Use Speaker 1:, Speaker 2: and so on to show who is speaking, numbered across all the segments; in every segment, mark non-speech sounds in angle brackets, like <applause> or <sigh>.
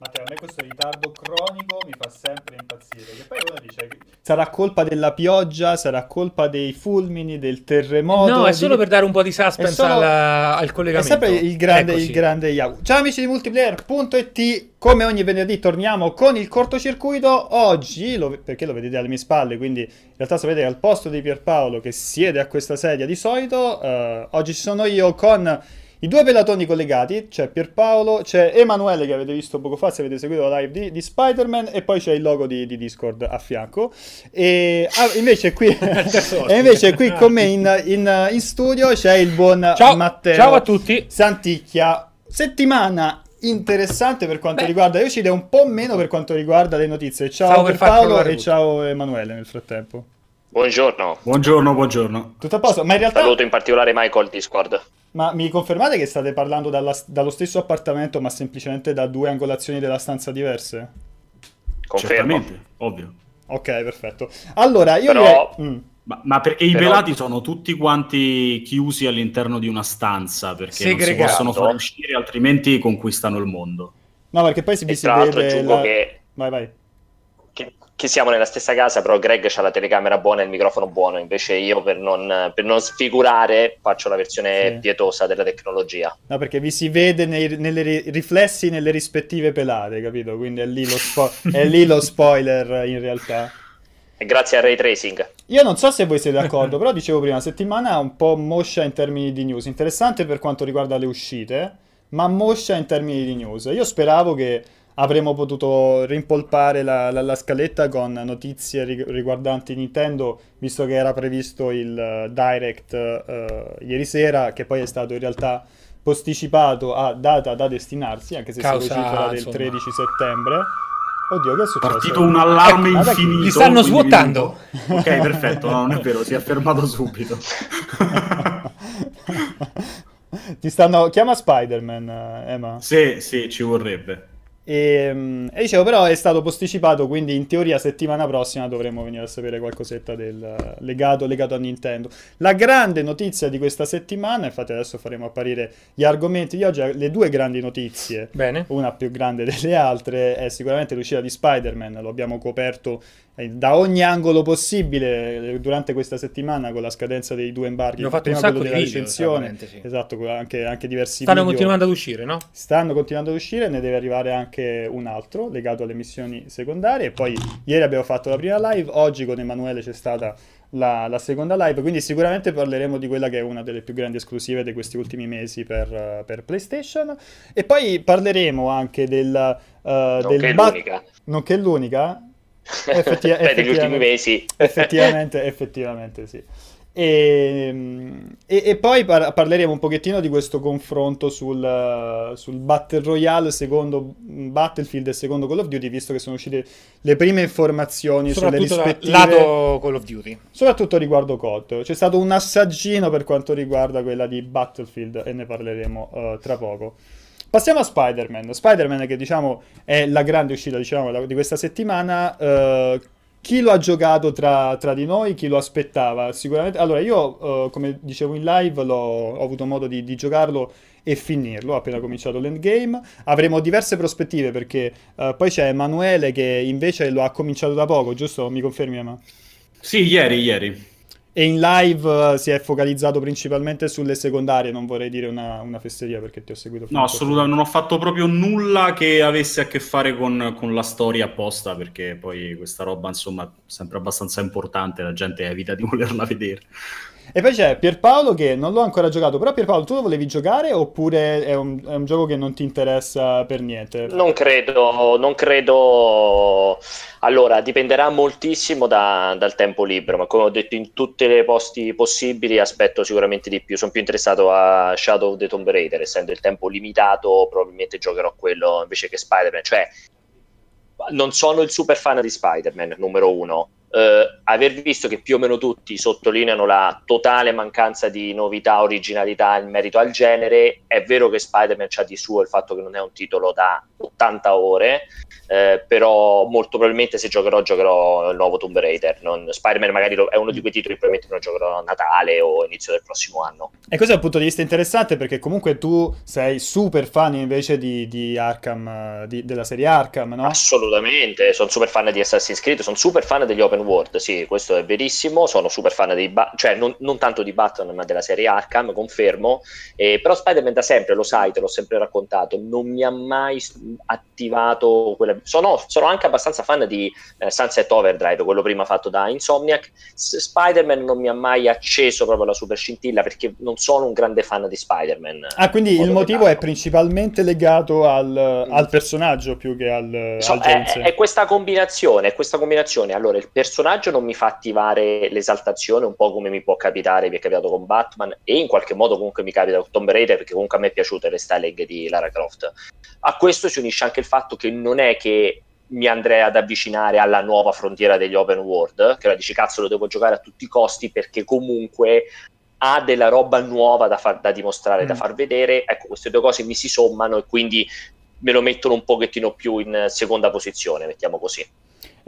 Speaker 1: Matteo, a me questo ritardo cronico mi fa sempre impazzire. Che poi uno dice che sarà colpa della pioggia, sarà colpa dei fulmini, del terremoto.
Speaker 2: No, è
Speaker 1: di-
Speaker 2: solo per dare un po' di suspense
Speaker 1: È solo-
Speaker 2: alla- al
Speaker 1: È
Speaker 2: collegamento.
Speaker 1: sempre il grande,
Speaker 2: Eccoci.
Speaker 1: il grande Yahoo. Ciao amici di multiplayer.it, come ogni venerdì torniamo con il cortocircuito. Oggi, lo- perché lo vedete alle mie spalle, quindi in realtà sapete che al posto di Pierpaolo che siede a questa sedia di solito, eh, oggi ci sono io con i due pelatoni collegati, c'è Pierpaolo, c'è Emanuele che avete visto poco fa se avete seguito la live di, di Spider-Man e poi c'è il logo di, di Discord a fianco. E ah, invece qui, <laughs> <laughs> e invece qui con me in, in- in studio c'è il buon
Speaker 2: Ciao,
Speaker 1: Matteo.
Speaker 2: ciao a tutti.
Speaker 1: Santicchia, settimana interessante per quanto
Speaker 2: Beh.
Speaker 1: riguarda Eucide, un po' meno per quanto riguarda le notizie. Ciao Paolo e
Speaker 2: tutto.
Speaker 1: ciao Emanuele nel frattempo.
Speaker 3: Buongiorno,
Speaker 4: Buongiorno, buongiorno.
Speaker 1: Tutto a posto? Ma in realtà,
Speaker 3: saluto in particolare Michael Discord.
Speaker 1: ma mi confermate che state parlando dalla- dallo stesso appartamento, ma semplicemente da due angolazioni della stanza diverse?
Speaker 3: Confermo.
Speaker 4: Certamente, ovvio.
Speaker 1: Ok, perfetto. Allora, io
Speaker 3: Però-
Speaker 1: direi... Mm.
Speaker 4: Ma, ma perché i
Speaker 3: Però-
Speaker 4: pelati sono tutti quanti chiusi all'interno di una stanza perché non si
Speaker 2: Segregato.
Speaker 4: possono far uscire, altrimenti conquistano il mondo.
Speaker 1: No, perché poi si,
Speaker 3: E
Speaker 1: si
Speaker 3: tra l'altro
Speaker 1: vede...
Speaker 3: aggiungo
Speaker 1: la-
Speaker 3: che,
Speaker 1: Vai, vai.
Speaker 3: Che- siamo nella stessa casa, però Greg ha la telecamera buona e il microfono buono, invece io per non, per non sfigurare faccio la versione
Speaker 1: Sì.
Speaker 3: pietosa della tecnologia.
Speaker 1: No, perché vi si vede nei nelle ri- riflessi nelle rispettive pelate, capito? Quindi è lì lo, spo- è lì lo spoiler in realtà.
Speaker 3: E grazie al ray tracing.
Speaker 1: Io non so se voi siete d'accordo, però dicevo prima, settimana un po' moscia in termini di news. Interessante per quanto riguarda le uscite, ma moscia in termini di news. Io speravo che avremmo potuto rimpolpare la, la- la scaletta con notizie rig- riguardanti Nintendo, visto che era previsto il eh, Direct eh, ieri sera, che poi è stato in realtà posticipato a data da destinarsi, anche se
Speaker 2: Causa,
Speaker 1: si vocifera del
Speaker 2: insomma.
Speaker 1: 13 settembre. Oddio, che è successo?
Speaker 4: Partito un allarme
Speaker 1: Ecco, che
Speaker 4: infinito.
Speaker 2: li stanno svuotando.
Speaker 4: Ok, perfetto, no, non è vero, si è fermato subito.
Speaker 1: Ti stanno... Chiama Spider-Man, eh, Emma.
Speaker 4: sì, sì, ci vorrebbe.
Speaker 1: E, mm, e dicevo, però è stato posticipato, quindi in teoria settimana prossima dovremo venire a sapere qualcosetta del, legato, legato a Nintendo. La grande notizia di questa settimana, infatti adesso faremo apparire gli argomenti di oggi, le due grandi notizie,
Speaker 2: Bene.
Speaker 1: una più grande <laughs> delle altre, è sicuramente l'uscita di Spider-Man, lo abbiamo coperto da ogni angolo possibile eh, durante questa settimana con la scadenza dei due embarghi,
Speaker 2: Abbiamo fatto un
Speaker 1: prima
Speaker 2: sacco di
Speaker 1: della
Speaker 2: video,
Speaker 1: recensione,
Speaker 2: esattamente, sì.
Speaker 1: esatto, anche, anche diversi
Speaker 2: Stanno
Speaker 1: video
Speaker 2: continuando ad uscire, no?
Speaker 1: stanno continuando ad uscire, ne deve arrivare anche un altro legato alle missioni secondarie. E poi ieri abbiamo fatto la prima live, oggi con Emanuele c'è stata la, la seconda live, quindi sicuramente parleremo di quella che è una delle più grandi esclusive di questi ultimi mesi per, per PlayStation. E poi parleremo anche del... eh,
Speaker 3: Nonché
Speaker 1: del bat-
Speaker 3: l'unica.
Speaker 1: Nonché l'unica? Effetti-
Speaker 3: Beh, degli ultimi
Speaker 1: effettivamente.
Speaker 3: mesi.
Speaker 1: Effettivamente, <laughs> effettivamente sì. E, e- e poi par- parleremo un pochettino di questo confronto sul, uh, sul Battle Royale secondo Battlefield e secondo Call of Duty, visto che sono uscite le prime informazioni sulle rispettive...
Speaker 2: lato Call of Duty.
Speaker 1: Soprattutto riguardo COD. C'è stato un assaggino per quanto riguarda quella di Battlefield e ne parleremo eh, tra poco. Passiamo a Spider-Man. Spider-Man che diciamo è la grande uscita diciamo, di questa settimana. eh, chi lo ha giocato tra, tra di noi? Chi lo aspettava? Sicuramente. Allora, io, eh, come dicevo in live, ho avuto modo di, di giocarlo e finirlo. Appena cominciato l'endgame. Avremo diverse prospettive perché eh, poi c'è Emanuele che invece lo ha cominciato da poco, giusto? Mi confermi, Emma?
Speaker 4: Sì, ieri, ieri.
Speaker 1: E in live eh, si è focalizzato principalmente sulle secondarie, non vorrei dire una, una fesseria perché ti ho seguito
Speaker 4: No, assolutamente, non ho fatto proprio nulla che avesse a che fare con, con la storia apposta, perché poi questa roba, insomma, è sempre abbastanza importante, la gente evita di <laughs> volerla vedere.
Speaker 1: E poi c'è Pierpaolo che non l'ho ancora giocato, però Pierpaolo tu lo volevi giocare oppure è un, è un gioco che non ti interessa per niente?
Speaker 3: Non credo, non credo. Allora, dipenderà moltissimo da- dal tempo libero, ma come ho detto in tutti i posti possibili aspetto sicuramente di più. Sono più interessato a Shadow of the Tomb Raider, essendo il tempo limitato, probabilmente giocherò quello invece che Spider-Man. Cioè, non sono il super fan di Spider-Man, numero uno. Eh, aver visto che più o meno tutti sottolineano la totale mancanza di novità, originalità in merito al genere, è vero che Spider-Man c'ha di suo il fatto che non è un titolo da 80 ore, eh, però molto probabilmente se giocherò giocherò il nuovo Tomb Raider. Non, Spider-Man magari lo, è uno di quei titoli che probabilmente non giocherò a Natale o inizio del prossimo anno.
Speaker 1: E questo è un punto di vista interessante perché comunque tu sei super fan invece di, di Arkham, di, della serie Arkham, no?
Speaker 3: Assolutamente, sono super fan di Assassin's Creed, sono super fan degli open world, sì, questo è verissimo, sono super fan dei, ba- cioè non, non, tanto di Batman ma della serie Arkham, confermo, eh, però Spider-Man da sempre, lo sai, te l'ho sempre raccontato, non mi ha mai attivato quella sono, sono, anche abbastanza fan di eh, Sunset Overdrive, quello prima fatto da Insomniac. S- Spider-Man non mi ha mai acceso proprio la super scintilla perché non sono un grande fan di Spider-Man.
Speaker 1: Ah, quindi il motivo è principalmente legato al, mm. al, personaggio più che al,
Speaker 3: so,
Speaker 1: al
Speaker 3: è, è, questa combinazione, è questa combinazione. Allora, il personaggio non mi fa attivare l'esaltazione, un po' come mi può capitare, mi è capitato con Batman, e in qualche modo comunque mi capita con Tomb Raider, perché comunque a me è piaciuto il restyling di Lara Croft. A questo si unisce anche il fatto che non è che mi andrei ad avvicinare alla nuova frontiera degli open world, che ora dici cazzo lo devo giocare a tutti i costi perché comunque ha della roba nuova da, far, da dimostrare, mm. da far vedere. Ecco, queste due cose mi si sommano e quindi me lo mettono un pochettino più in seconda posizione, mettiamo così.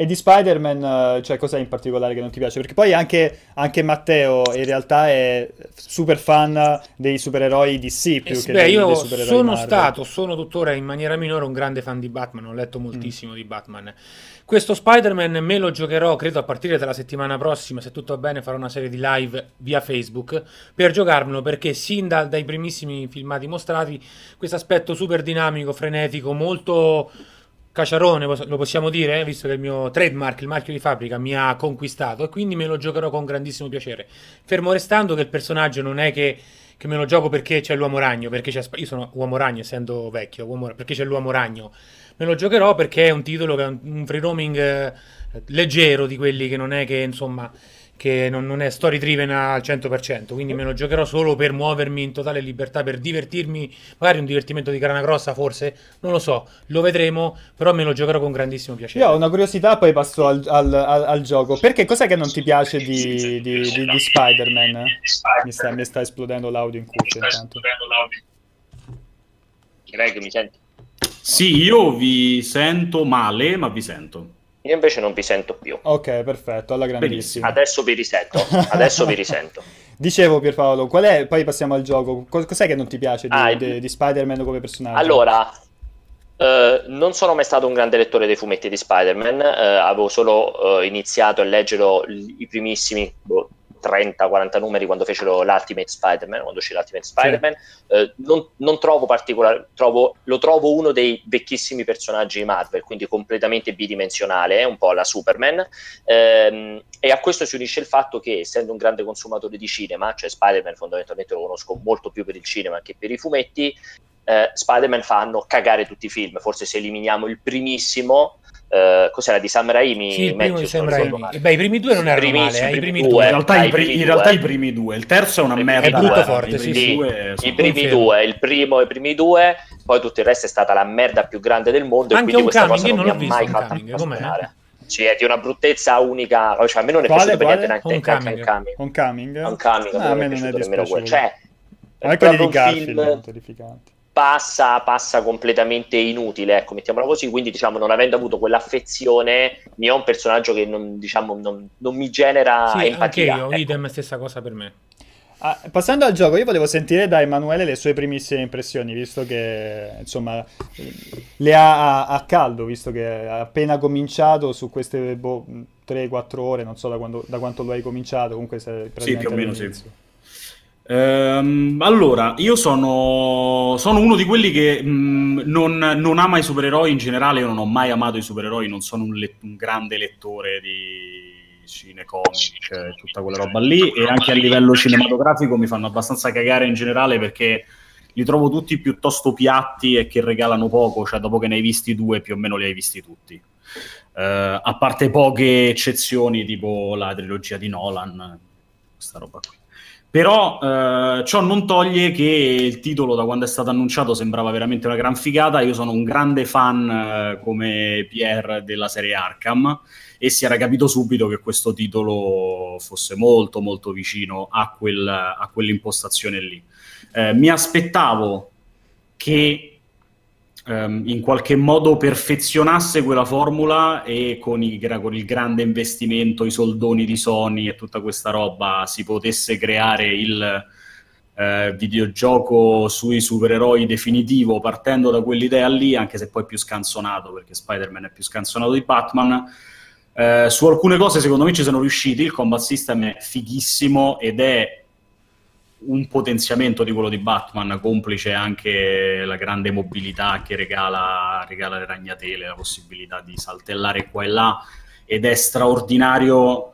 Speaker 1: E di Spider-Man, eh, cioè cos'è in particolare che non ti piace? Perché poi anche, anche Matteo in realtà è super fan dei supereroi DC più eh, che beh, dei,
Speaker 2: io
Speaker 1: dei supereroi
Speaker 2: sono
Speaker 1: Marvel.
Speaker 2: stato, sono tuttora in maniera minore un grande fan di Batman, ho letto moltissimo mm. di Batman. Questo Spider-Man me lo giocherò, credo, a partire dalla settimana prossima, se tutto va bene farò una serie di live via Facebook per giocarmelo perché sin da, dai primissimi filmati mostrati questo aspetto super dinamico, frenetico, molto Caciarone, lo possiamo dire, visto che il mio trademark, il marchio di fabbrica, mi ha conquistato e quindi me lo giocherò con grandissimo piacere. Fermo restando che il personaggio non è che, che me lo gioco perché c'è l'uomo ragno, perché c'è, io sono uomo ragno essendo vecchio, uomo, perché c'è l'uomo ragno. Me lo giocherò perché è un titolo che è un, un free roaming eh, leggero di quelli che non è che insomma che non, non, è story driven al 100%, quindi me lo giocherò solo per muovermi in totale libertà, per divertirmi, magari un divertimento di grana grossa forse, non lo so, lo vedremo, però me lo giocherò con grandissimo piacere.
Speaker 1: Io ho una curiosità, poi passo al, al, al, al gioco, perché cos'è che non ti piace di, di, di, di Spider-Man? Mi sta, mi sta, esplodendo l'audio in cuffia intanto.
Speaker 3: Greg, mi senti?
Speaker 4: Sì, io vi sento male, ma vi sento.
Speaker 3: Io invece non vi sento più.
Speaker 1: Ok, perfetto, alla grandissima.
Speaker 3: Adesso vi risento. Adesso vi risento. <laughs>
Speaker 1: Dicevo Pierpaolo, qual è, poi passiamo al gioco, cos'è che non ti piace di, ah, di, di Spider-Man come personaggio?
Speaker 3: Allora, Uh, non sono mai stato un grande lettore dei fumetti di Spider-Man, uh, avevo solo uh, iniziato a leggere i primissimi boh, 30-40 numeri quando fecero l'Ultimate Spider-Man, quando uscì l'Ultimate Spider-Man, sì. eh, non, non, trovo particolare, trovo, lo trovo uno dei vecchissimi personaggi di Marvel, quindi completamente bidimensionale, un po' la Superman, ehm, e a questo si unisce il fatto che essendo un grande consumatore di cinema, cioè Spider-Man fondamentalmente lo conosco molto più per il cinema che per i fumetti, eh, Spider-Man fanno cagare tutti i film, forse se eliminiamo il primissimo, Uh, cos'era di Sam Raimi?
Speaker 2: Sì, il primo di Sam Raimi. Beh, i primi due non erano primi, male, eh, i primi due.
Speaker 4: In realtà, i, primi in realtà i primi due. Il terzo è una merda.
Speaker 2: È brutto forte,
Speaker 3: I
Speaker 2: primi, sì,
Speaker 3: due, I primi due, il primo e i primi due, poi tutto il resto è stata la merda più grande del mondo
Speaker 2: Anche
Speaker 3: e quindi questa
Speaker 2: coming,
Speaker 3: cosa non mi ha mai fatto
Speaker 2: com'è?
Speaker 3: Sì, è di una bruttezza unica, cioè a me non è
Speaker 1: quale,
Speaker 3: piaciuto per niente
Speaker 1: Homecoming.
Speaker 3: Homecoming.
Speaker 1: Homecoming?
Speaker 3: Homecoming,
Speaker 1: ah, a me non è
Speaker 3: nemmeno quello. Cioè,
Speaker 1: è quelli di Garfield, terrificanti
Speaker 3: passa, passa, completamente inutile, ecco, mettiamola così, quindi diciamo non avendo avuto quell'affezione mi è un personaggio che non, diciamo, non, non mi genera
Speaker 2: sì,
Speaker 3: empatia.
Speaker 2: Anche io,
Speaker 3: ecco.
Speaker 2: idem, stessa cosa per me.
Speaker 1: Ah, passando al gioco, io volevo sentire da Emanuele le sue primissime impressioni, visto che insomma le ha a, a caldo, visto che ha appena cominciato su queste boh, 3-4 ore, non so da, quando, da, quanto lo hai cominciato, comunque sei
Speaker 4: Sì, più o meno sì. Ehm, allora, io sono, sono, uno di quelli che mh, mm, non, non, ama i supereroi in generale, io non ho mai amato i supereroi, non sono un, le- un grande lettore di cinecomic e tutta quella roba lì e anche a livello cinematografico mi fanno abbastanza cagare in generale perché li trovo tutti piuttosto piatti e che regalano poco, cioè dopo che ne hai visti due più o meno li hai visti tutti. Uh, a parte poche eccezioni tipo la trilogia di Nolan, questa roba qui. Però eh, ciò non toglie che il titolo da quando è stato annunciato sembrava veramente una gran figata. Io sono un grande fan eh, come Pierre della serie Arkham e si era capito subito che questo titolo fosse molto molto vicino a, quel, a quell'impostazione lì. Eh, mi aspettavo che ehm, in qualche modo perfezionasse quella formula e con, i, con, il grande investimento, i soldoni di Sony e tutta questa roba si potesse creare il eh, videogioco sui supereroi definitivo partendo da quell'idea lì, anche se poi più scanzonato perché Spider-Man è più scanzonato di Batman. Eh, su alcune cose secondo me ci sono riusciti, il combat system è fighissimo ed è un potenziamento di quello di Batman, complice anche la grande mobilità che regala, regala le ragnatele, la possibilità di saltellare qua e là, ed è straordinario,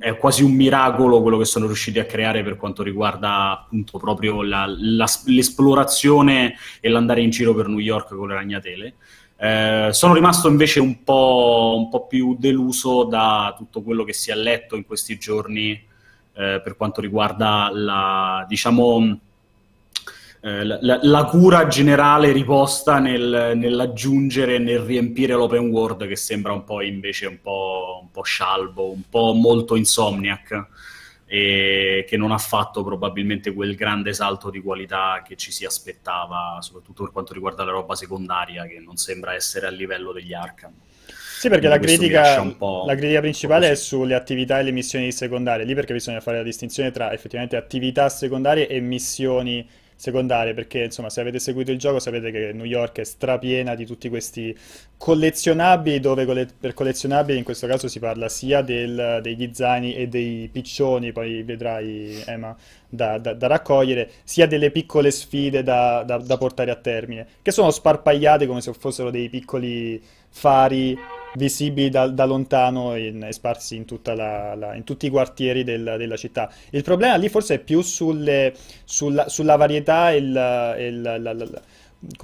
Speaker 4: è quasi un miracolo quello che sono riusciti a creare per quanto riguarda appunto proprio la, la, l'esplorazione e l'andare in giro per New York con le ragnatele. Eh, sono rimasto invece un po', un po' più deluso da tutto quello che si è letto in questi giorni eh, per quanto riguarda la, diciamo, eh, la, la, cura generale riposta nel, nell'aggiungere nel riempire l'open world che sembra un po' invece un po', un po scialbo, un po' molto insomniac e che non ha fatto probabilmente quel grande salto di qualità che ci si aspettava, soprattutto per quanto riguarda la roba secondaria che non sembra essere a livello degli Arkham.
Speaker 1: Sì, perché la critica, la critica, principale è sulle attività e le missioni secondarie, lì perché bisogna fare la distinzione tra effettivamente attività secondarie e missioni secondarie, perché insomma se avete seguito il gioco sapete che New York è strapiena di tutti questi collezionabili, dove coll- per collezionabili in questo caso si parla sia del, degli zaini e dei piccioni, poi vedrai Emma, da, da, da raccogliere, sia delle piccole sfide da, da portare a termine, che sono sparpagliate come se fossero dei piccoli fari visibili da, da lontano in, e sparsi in, la, la, in, tutti i quartieri del, della città. Il problema lì forse è più sulle, sulla, sulla, varietà e la,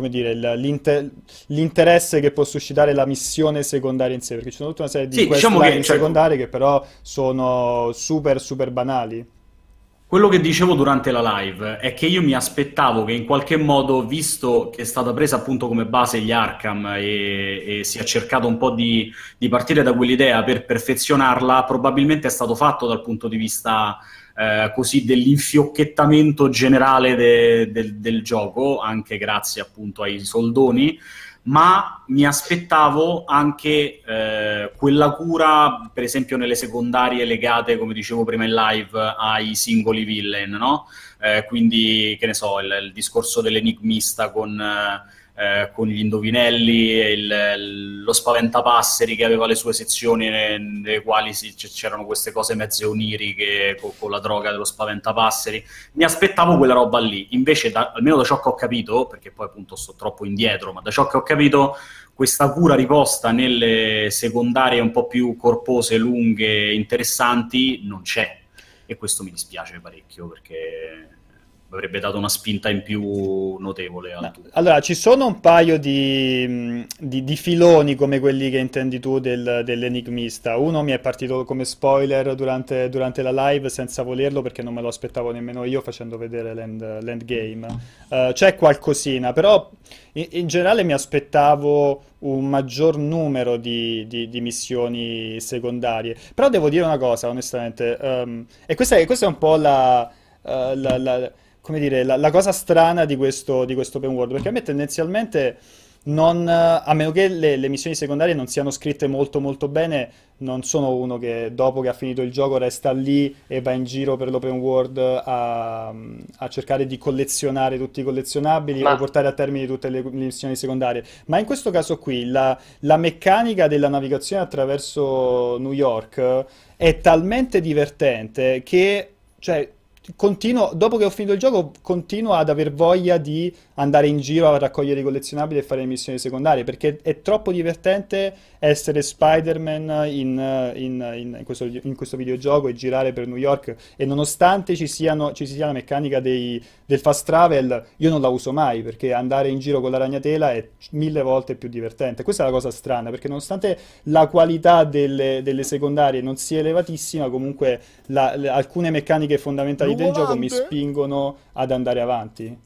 Speaker 1: dire, l'inter- l'interesse che può suscitare la missione secondaria in sé, perché ci sono tutta una serie di sì, diciamo che, cioè... secondarie che però sono super super banali.
Speaker 4: Quello che dicevo durante la live è che io mi aspettavo che in qualche modo, visto che è stata presa appunto come base gli Arkham e, e si è cercato un po' di, di, partire da quell'idea per perfezionarla, probabilmente è stato fatto dal punto di vista eh, così dell'infiocchettamento generale de, de, del gioco, anche grazie appunto ai soldoni ma mi aspettavo anche eh, quella cura, per esempio nelle secondarie legate, come dicevo prima in live, ai singoli villain, no? Eh, quindi, che ne so, il, il discorso dell'enigmista con... Eh, eh, con gli indovinelli, il, lo spaventapasseri che aveva le sue sezioni nelle quali si, c'erano queste cose mezze oniriche con, con, la droga dello spaventapasseri. Mi aspettavo quella roba lì, invece da, almeno da ciò che ho capito, perché poi appunto sto troppo indietro, ma da ciò che ho capito questa cura riposta nelle secondarie un po' più corpose, lunghe, interessanti non c'è. E questo mi dispiace parecchio perché avrebbe dato una spinta in più notevole al tutto.
Speaker 1: Allora, ci sono un paio di, di, di filoni come quelli che intendi tu del, dell'enigmista. Uno mi è partito come spoiler durante, durante, la live senza volerlo perché non me lo aspettavo nemmeno io facendo vedere l'end, l'endgame. Uh, c'è qualcosina, però in, in, generale mi aspettavo un maggior numero di, di, di, missioni secondarie. Però devo dire una cosa, onestamente, um, e questa è, questa è un po' la... Uh, la, la come dire, la, la cosa strana di questo, di questo, open world, perché a me tendenzialmente non, a meno che le, le, missioni secondarie non siano scritte molto molto bene, non sono uno che dopo che ha finito il gioco resta lì e va in giro per l'open world a, a cercare di collezionare tutti i collezionabili Ma... o portare a termine tutte le, le, missioni secondarie. Ma in questo caso qui la, la meccanica della navigazione attraverso New York è talmente divertente che... Cioè, continuo, dopo che ho finito il gioco, continuo ad aver voglia di andare in giro a raccogliere i collezionabili e fare le missioni secondarie perché è troppo divertente essere Spider-Man in, in, in, questo, in, questo, videogioco e girare per New York e nonostante ci, siano, ci sia la meccanica dei, del fast travel io non la uso mai perché andare in giro con la ragnatela è mille volte più divertente questa è la cosa strana perché nonostante la qualità delle, delle secondarie non sia elevatissima comunque la, le, alcune meccaniche fondamentali del gioco mi spingono ad andare avanti.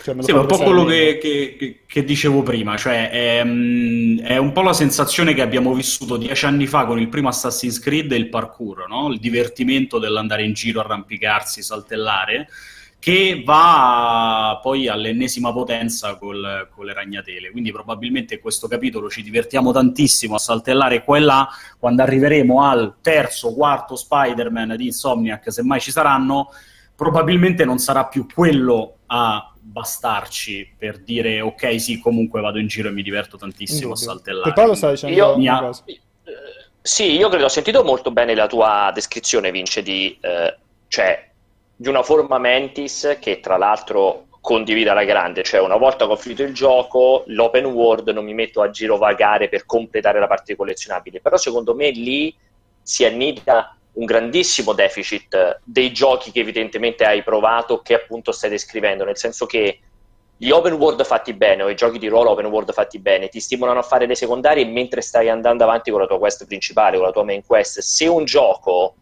Speaker 4: Cioè, sì, ma un po' quello che, che, che, dicevo prima, cioè è, mm, è, un po' la sensazione che abbiamo vissuto dieci anni fa con il primo Assassin's Creed e il parkour, no? il divertimento dell'andare in giro, arrampicarsi, saltellare, che va poi all'ennesima potenza col, con le ragnatele. Quindi probabilmente in questo capitolo ci divertiamo tantissimo a saltellare qua e là, quando arriveremo al terzo, quarto Spider-Man di Insomniac, se mai ci saranno, probabilmente non sarà più quello a bastarci per dire ok sì comunque vado in giro e mi diverto tantissimo a saltellare.
Speaker 1: E Paolo sta dicendo io, una cosa.
Speaker 3: Eh, sì, io credo, ho sentito molto bene la tua descrizione, Vince, di, eh, cioè, di una forma mentis che tra l'altro condivida la grande, cioè una volta che ho finito il gioco, l'open world non mi metto a girovagare per completare la parte collezionabile, però secondo me lì si annida un grandissimo deficit dei giochi che evidentemente hai provato, che appunto stai descrivendo, nel senso che gli open world fatti bene o i giochi di ruolo open world fatti bene ti stimolano a fare le secondarie mentre stai andando avanti con la tua quest principale, con la tua main quest. Se un gioco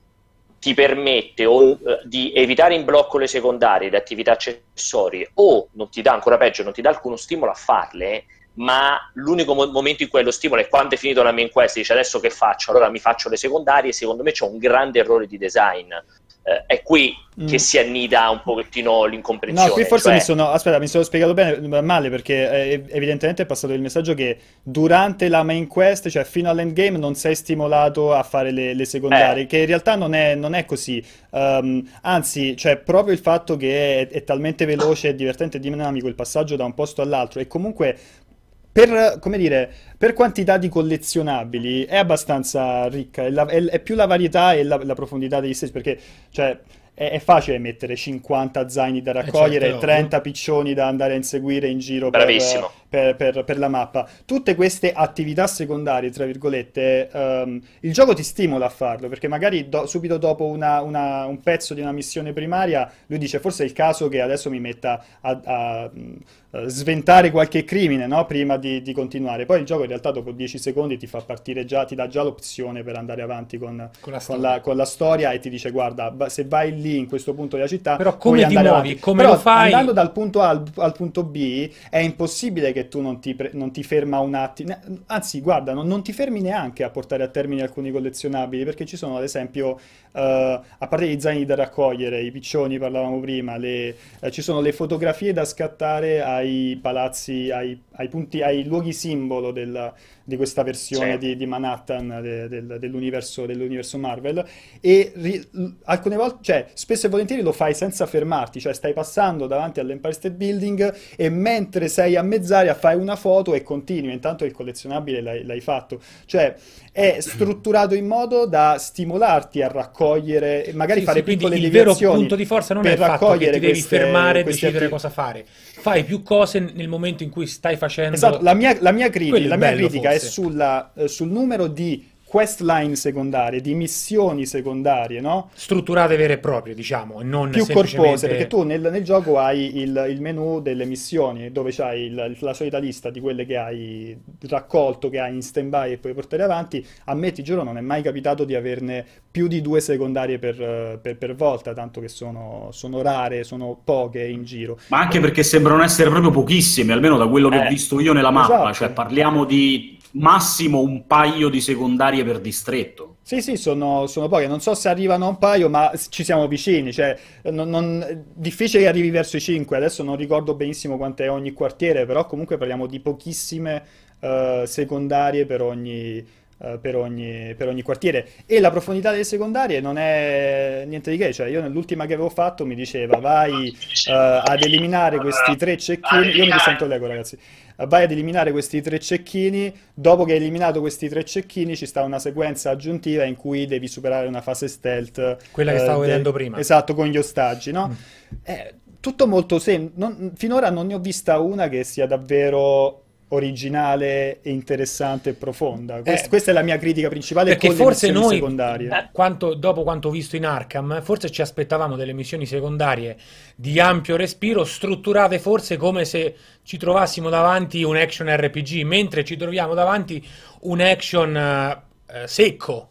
Speaker 3: ti permette o, uh, di evitare in blocco le secondarie, le attività accessorie, o non ti dà ancora peggio, non ti dà alcuno stimolo a farle, ma l'unico mo- momento in cui lo stimolo è quando è finito la main quest, dice adesso che faccio? Allora mi faccio le secondarie, secondo me c'è un grande errore di design. Eh, è qui mm. che si annida un pochettino l'incomprensione.
Speaker 1: No, qui forse cioè... mi sono, aspetta, mi sono spiegato bene, male, perché eh, evidentemente è passato il messaggio che durante la main quest, cioè fino all'endgame, non sei stimolato a fare le, le secondarie, eh. che in realtà non è, non è così. Um, anzi, cioè, proprio il fatto che è, è talmente veloce, divertente e dinamico il passaggio da un posto all'altro, e comunque per, come dire, per quantità di collezionabili è abbastanza ricca, è, la, è, è più la varietà e la, la profondità degli stessi, perché, cioè, è, è, facile mettere 50 zaini da raccogliere, eh certo, 30 piccioni da andare a inseguire in giro per, per, per, per, la mappa. Tutte queste attività secondarie, tra virgolette, um, il gioco ti stimola a farlo, perché magari do, subito dopo una, una, un pezzo di una missione primaria, lui dice forse è il caso che adesso mi metta a, a, a sventare qualche crimine no? prima di, di, continuare. Poi il gioco in realtà dopo 10 secondi ti fa partire già, ti dà già l'opzione per andare avanti con, con, la, con, la, con la, storia e ti dice guarda, se vai lì in questo punto della città,
Speaker 2: però come ti muovi, come
Speaker 1: però,
Speaker 2: lo fai?
Speaker 1: Andando dal punto A al, al punto B è impossibile che tu non ti, pre- non ti ferma un attimo, anzi guarda, non, non, ti fermi neanche a portare a termine alcuni collezionabili, perché ci sono ad esempio, a parte gli zaini da raccogliere, i piccioni parlavamo prima, le, uh, ci sono le fotografie da scattare ai palazzi, ai, ai, punti, ai luoghi simbolo della, di questa versione di, di, Manhattan de, de, dell'universo, dell'universo, Marvel. E ri, alcune volte, cioè spesso e volentieri lo fai senza fermarti, cioè stai passando davanti all'Empire State Building e mentre sei a mezz'aria fai una foto e continui, intanto il collezionabile l'hai, l'hai fatto, cioè è strutturato in modo da stimolarti a raccogliere, magari sì, fare sì, piccole
Speaker 2: il vero punto di forza non è il fatto che ti devi queste, fermare e decidere atti... cosa fare. Fai più cose nel momento in cui stai facendo...
Speaker 1: Esatto, la mia, la mia, criti- la mia critica forse. è sulla, eh, sul numero di questline secondarie, di missioni secondarie, no?
Speaker 2: Strutturate vere e proprie, diciamo, non
Speaker 1: più
Speaker 2: semplicemente...
Speaker 1: corpose, perché tu nel, nel gioco hai il, il, menu delle missioni, dove c'hai il, la solita lista di quelle che hai raccolto, che hai in stand-by e puoi portare avanti. A me, ti giuro, non è mai capitato di averne più di due secondarie per, per, per volta, tanto che sono, sono, rare, sono poche in giro.
Speaker 4: Ma anche perché sembrano essere proprio pochissime, almeno da quello che eh, ho visto io nella mappa, esatto. cioè parliamo di massimo un paio di secondarie per distretto.
Speaker 1: Sì, sì, sono, sono poche. Non so se arrivano un paio, ma ci siamo vicini. Cioè, non, non, difficile che arrivi verso i 5. Adesso non ricordo benissimo quant'è ogni quartiere, però comunque parliamo di pochissime uh, secondarie per ogni, per, ogni, per, ogni, quartiere e la profondità delle secondarie non è niente di che, cioè io nell'ultima che avevo fatto mi diceva vai uh, ad eliminare questi tre cecchini, io mi sento l'ego ragazzi, vai ad eliminare questi tre cecchini, dopo che hai eliminato questi tre cecchini ci sta una sequenza aggiuntiva in cui devi superare una fase stealth.
Speaker 2: Quella che stavo de- vedendo prima.
Speaker 1: Esatto, con gli ostaggi, no? Mm. Eh, tutto molto semplice, finora non ne ho vista una che sia davvero originale, interessante e profonda. Quest- eh, questa è la mia critica principale.
Speaker 2: Perché forse noi, eh, quanto, dopo quanto visto in Arkham, forse ci aspettavamo delle missioni secondarie di ampio respiro, strutturate forse come se ci trovassimo davanti un action RPG, mentre ci troviamo davanti un action uh, secco,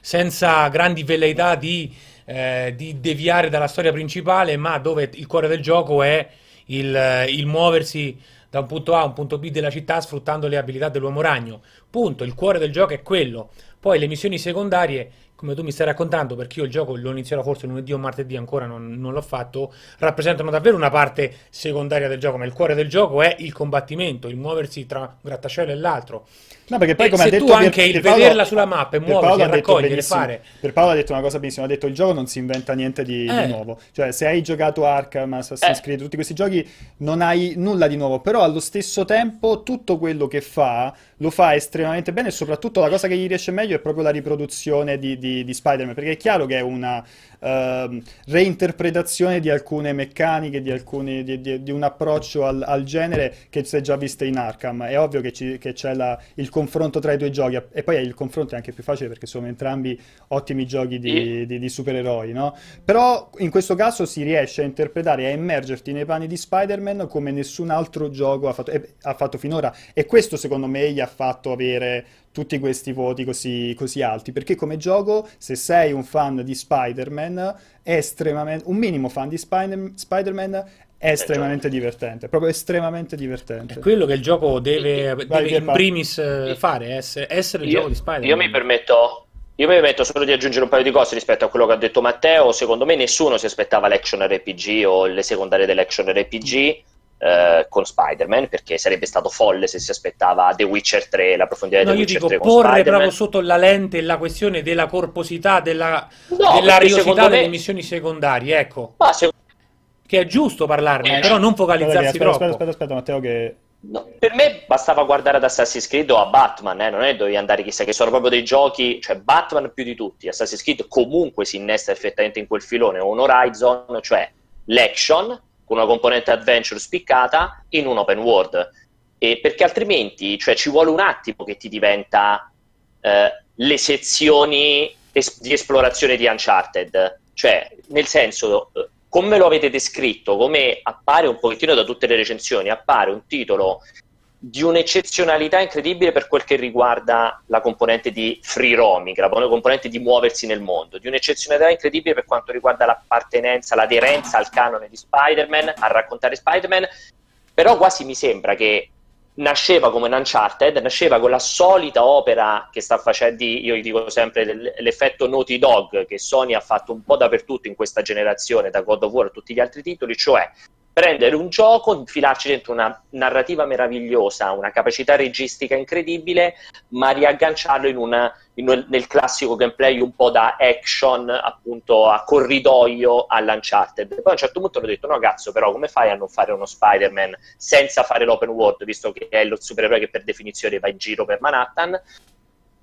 Speaker 2: senza grandi velleità di eh, di deviare dalla storia principale, ma dove il cuore del gioco è il, il muoversi da un punto A a un punto B della città sfruttando le abilità dell'uomo ragno. Punto, il cuore del gioco è quello. Poi le missioni secondarie come tu mi stai raccontando, perché io il gioco lo inizierò forse lunedì o martedì, ancora non, non, l'ho fatto, rappresentano davvero una parte secondaria del gioco, ma il cuore del gioco è il combattimento, il muoversi tra un grattacielo e l'altro.
Speaker 1: No, perché poi, e come ha detto
Speaker 2: tu anche
Speaker 1: per,
Speaker 2: il
Speaker 1: per
Speaker 2: vederla
Speaker 1: Paolo,
Speaker 2: sulla mappa e muoversi, e raccogliere, fare.
Speaker 1: Per Paolo ha detto una cosa benissima, ha detto il gioco non si inventa niente di,
Speaker 2: Eh.
Speaker 1: di nuovo. Cioè, se hai giocato Arkham, Assassin's
Speaker 3: Eh.
Speaker 1: Creed, tutti questi giochi, non hai nulla di nuovo, però allo stesso tempo tutto quello che fa lo fa estremamente bene e soprattutto la cosa che gli riesce meglio è proprio la riproduzione di, di- di Spider-Man, perché è chiaro che è una ehm, reinterpretazione di alcune meccaniche, di, alcuni, di, un approccio al, al genere che si è già vista in Arkham. È ovvio che, ci- che c'è la- il confronto tra i due giochi e poi il confronto è anche più facile perché sono entrambi ottimi giochi di, di- di supereroi, no? Però in questo caso si riesce a interpretare e a immergerti nei panni di Spider-Man come nessun altro gioco ha fatto, eh, ha fatto finora. E questo secondo me gli ha fatto avere tutti questi voti così, così alti. Perché come gioco se sei un fan di Spider-Man è estremamente un minimo fan di Spider- Spider-Man è estremamente divertente proprio estremamente divertente
Speaker 2: È quello che il gioco deve,
Speaker 1: Vai,
Speaker 2: deve in primis eh, fare, essere, essere il
Speaker 3: Io,
Speaker 2: gioco di Spider-Man.
Speaker 3: io mi permetto, io mi permetto solo di aggiungere un paio di cose rispetto a quello che ha detto Matteo. Secondo me nessuno si aspettava l'action RPG o le secondarie dell'action RPG eh, con Spider-Man, perché sarebbe stato folle se si aspettava The Witcher 3, la profondità di
Speaker 2: No,
Speaker 3: The
Speaker 2: io
Speaker 3: Witcher
Speaker 2: dico
Speaker 3: 3 con
Speaker 2: porre
Speaker 3: Spider-Man.
Speaker 2: proprio sotto la lente la questione della corposità, della,
Speaker 3: No,
Speaker 2: della
Speaker 3: secondo
Speaker 2: delle
Speaker 3: me-
Speaker 2: missioni secondarie, ecco.
Speaker 3: Ma se-
Speaker 2: Che è giusto parlarne,
Speaker 3: Eh,
Speaker 2: però non focalizzarsi
Speaker 1: aspetta,
Speaker 2: troppo.
Speaker 1: aspetta, aspetta, aspetta, Matteo che
Speaker 3: no, per me bastava guardare ad Assassin's Creed o a Batman, eh, non è dovevi andare chissà che sono proprio dei giochi, cioè Batman più di tutti, Assassin's Creed comunque si innesta effettivamente in quel filone, un Horizon, cioè l'action con una componente adventure spiccata in un open world. E perché altrimenti cioè, ci vuole un attimo che ti diventa eh, le sezioni es- di esplorazione di Uncharted. Cioè, nel senso, eh, come lo avete descritto, come appare un pochettino da tutte le recensioni, appare un titolo di un'eccezionalità incredibile per quel che riguarda la componente di free roaming, la componente di muoversi nel mondo, di un'eccezionalità incredibile per quanto riguarda l'appartenenza, l'aderenza al canone di Spider-Man, a raccontare Spider-Man, però quasi mi sembra che nasceva come un Uncharted, nasceva con la solita opera che sta facendo, io gli dico sempre l'effetto Naughty Dog che Sony ha fatto un po' dappertutto in questa generazione, da God of War a tutti gli altri titoli, cioè prendere un gioco, infilarci dentro una narrativa meravigliosa, una capacità registica incredibile, ma riagganciarlo in una, in nel classico gameplay un po' da action, appunto a corridoio all'Uncharted. Poi a un certo punto hanno detto: no, cazzo, però come fai a non fare uno Spider-Man senza fare l'open world, visto che è lo supereroe che per definizione va in giro per Manhattan?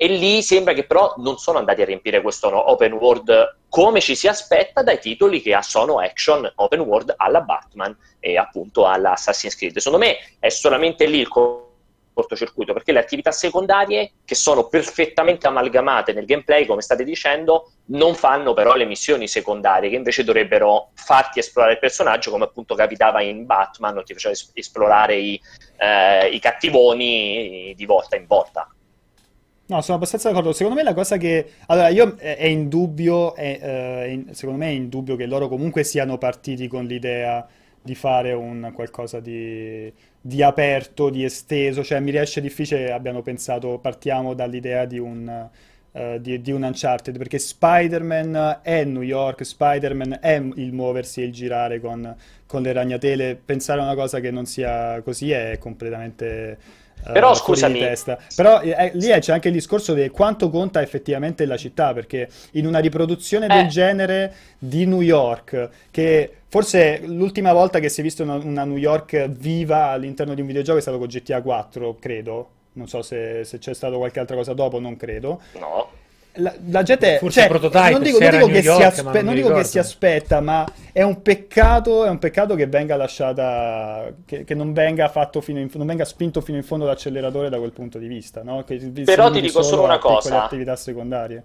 Speaker 3: E lì sembra che però non sono andati a riempire questo open world come ci si aspetta dai titoli che sono action open world alla Batman e appunto alla Assassin's Creed. Secondo me è solamente lì il co- cortocircuito perché le attività secondarie che sono perfettamente amalgamate nel gameplay, come state dicendo, non fanno però le missioni secondarie che invece dovrebbero farti esplorare il personaggio come appunto capitava in Batman, non ti faceva es- esplorare i, eh, i cattivoni di volta in volta.
Speaker 1: No, sono abbastanza d'accordo. Secondo me la cosa che... Allora, io è, è indubbio, è, eh, in- secondo me è indubbio che loro comunque siano partiti con l'idea di fare un qualcosa di, di aperto, di esteso. Cioè, mi riesce difficile, abbiamo pensato, partiamo dall'idea di un, eh, di, di un Uncharted, perché Spider-Man è New York, Spider-Man è il muoversi e il girare con, con le ragnatele. Pensare a una cosa che non sia così è completamente eh,
Speaker 3: Però
Speaker 1: fuori di
Speaker 3: scusami,
Speaker 1: testa. Però eh, eh, lì c'è anche il discorso di quanto conta effettivamente la città, perché in una riproduzione del
Speaker 3: Eh.
Speaker 1: genere di New York, che forse l'ultima volta che si è visto una, una New York viva all'interno di un videogioco è stato con GTA 4, credo. Non so se, se c'è stato qualche altra cosa dopo, non credo.
Speaker 3: no,
Speaker 1: La, la gente,
Speaker 2: Forse
Speaker 1: cioè,
Speaker 2: Prototype,
Speaker 1: non dico, non dico che si
Speaker 2: York,
Speaker 1: aspe-
Speaker 2: ma non
Speaker 1: non dico che si aspetta, ma è un peccato, è un peccato che venga lasciata, che, che non venga fatto fino in, non venga spinto fino in fondo l'acceleratore da quel punto di vista, no? Che si
Speaker 3: Però ti dico solo una cosa.
Speaker 1: attività secondarie.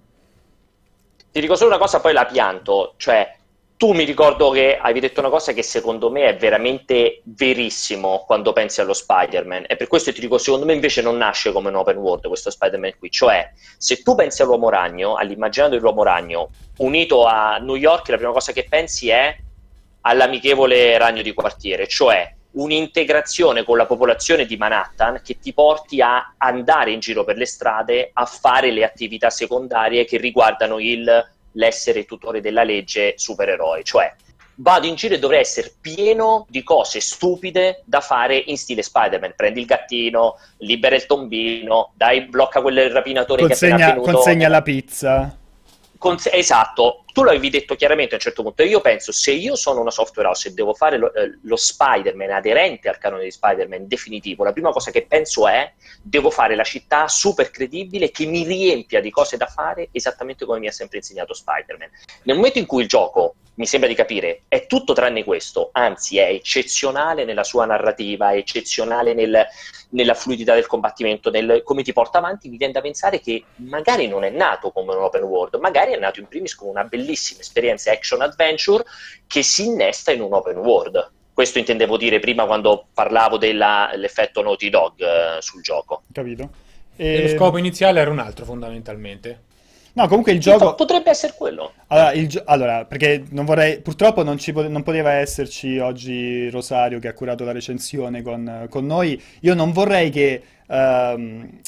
Speaker 3: Ti dico solo una cosa, poi la pianto, cioè tu mi ricordo che avevi detto una cosa che secondo me è veramente verissimo quando pensi allo Spider-Man. E per questo ti dico, secondo me invece non nasce come un open world questo Spider-Man qui, cioè se tu pensi all'uomo ragno, all'immaginario dell'uomo ragno unito a New York, la prima cosa che pensi è all'amichevole ragno di quartiere, cioè un'integrazione con la popolazione di Manhattan che ti porti a andare in giro per le strade a fare le attività secondarie che riguardano il l'essere tutore della legge supereroi, cioè vado in giro e dovrei essere pieno di cose stupide da fare in stile Spider-Man. Prendi il gattino, libera il tombino, dai, blocca quel rapinatore
Speaker 1: consegna,
Speaker 3: che è appena venuto.
Speaker 1: Consegna la pizza.
Speaker 3: Cons- esatto, tu l'avevi detto chiaramente a un certo punto. Io penso, se io sono una software house e devo fare lo, eh, lo, Spider-Man aderente al canone di Spider-Man definitivo, la prima cosa che penso è devo fare la città super credibile che mi riempia di cose da fare esattamente come mi ha sempre insegnato Spider-Man. Nel momento in cui il gioco mi sembra di capire, è tutto tranne questo, anzi è eccezionale nella sua narrativa, è eccezionale nel, nella fluidità del combattimento, nel come ti porta avanti, mi viene da pensare che magari non è nato come un open world, magari è nato in primis come una bellissima esperienza action adventure che si innesta in un open world. Questo intendevo dire prima quando parlavo dell'effetto Naughty Dog eh, sul gioco.
Speaker 1: Capito?
Speaker 2: E... Lo scopo iniziale era un altro fondamentalmente.
Speaker 1: No, comunque il gioco...
Speaker 3: Potrebbe essere quello.
Speaker 1: Allora, gio... allora perché non vorrei... Purtroppo non, ci pot... non, poteva esserci oggi Rosario che ha curato la recensione con, con noi. Io non vorrei che... Um,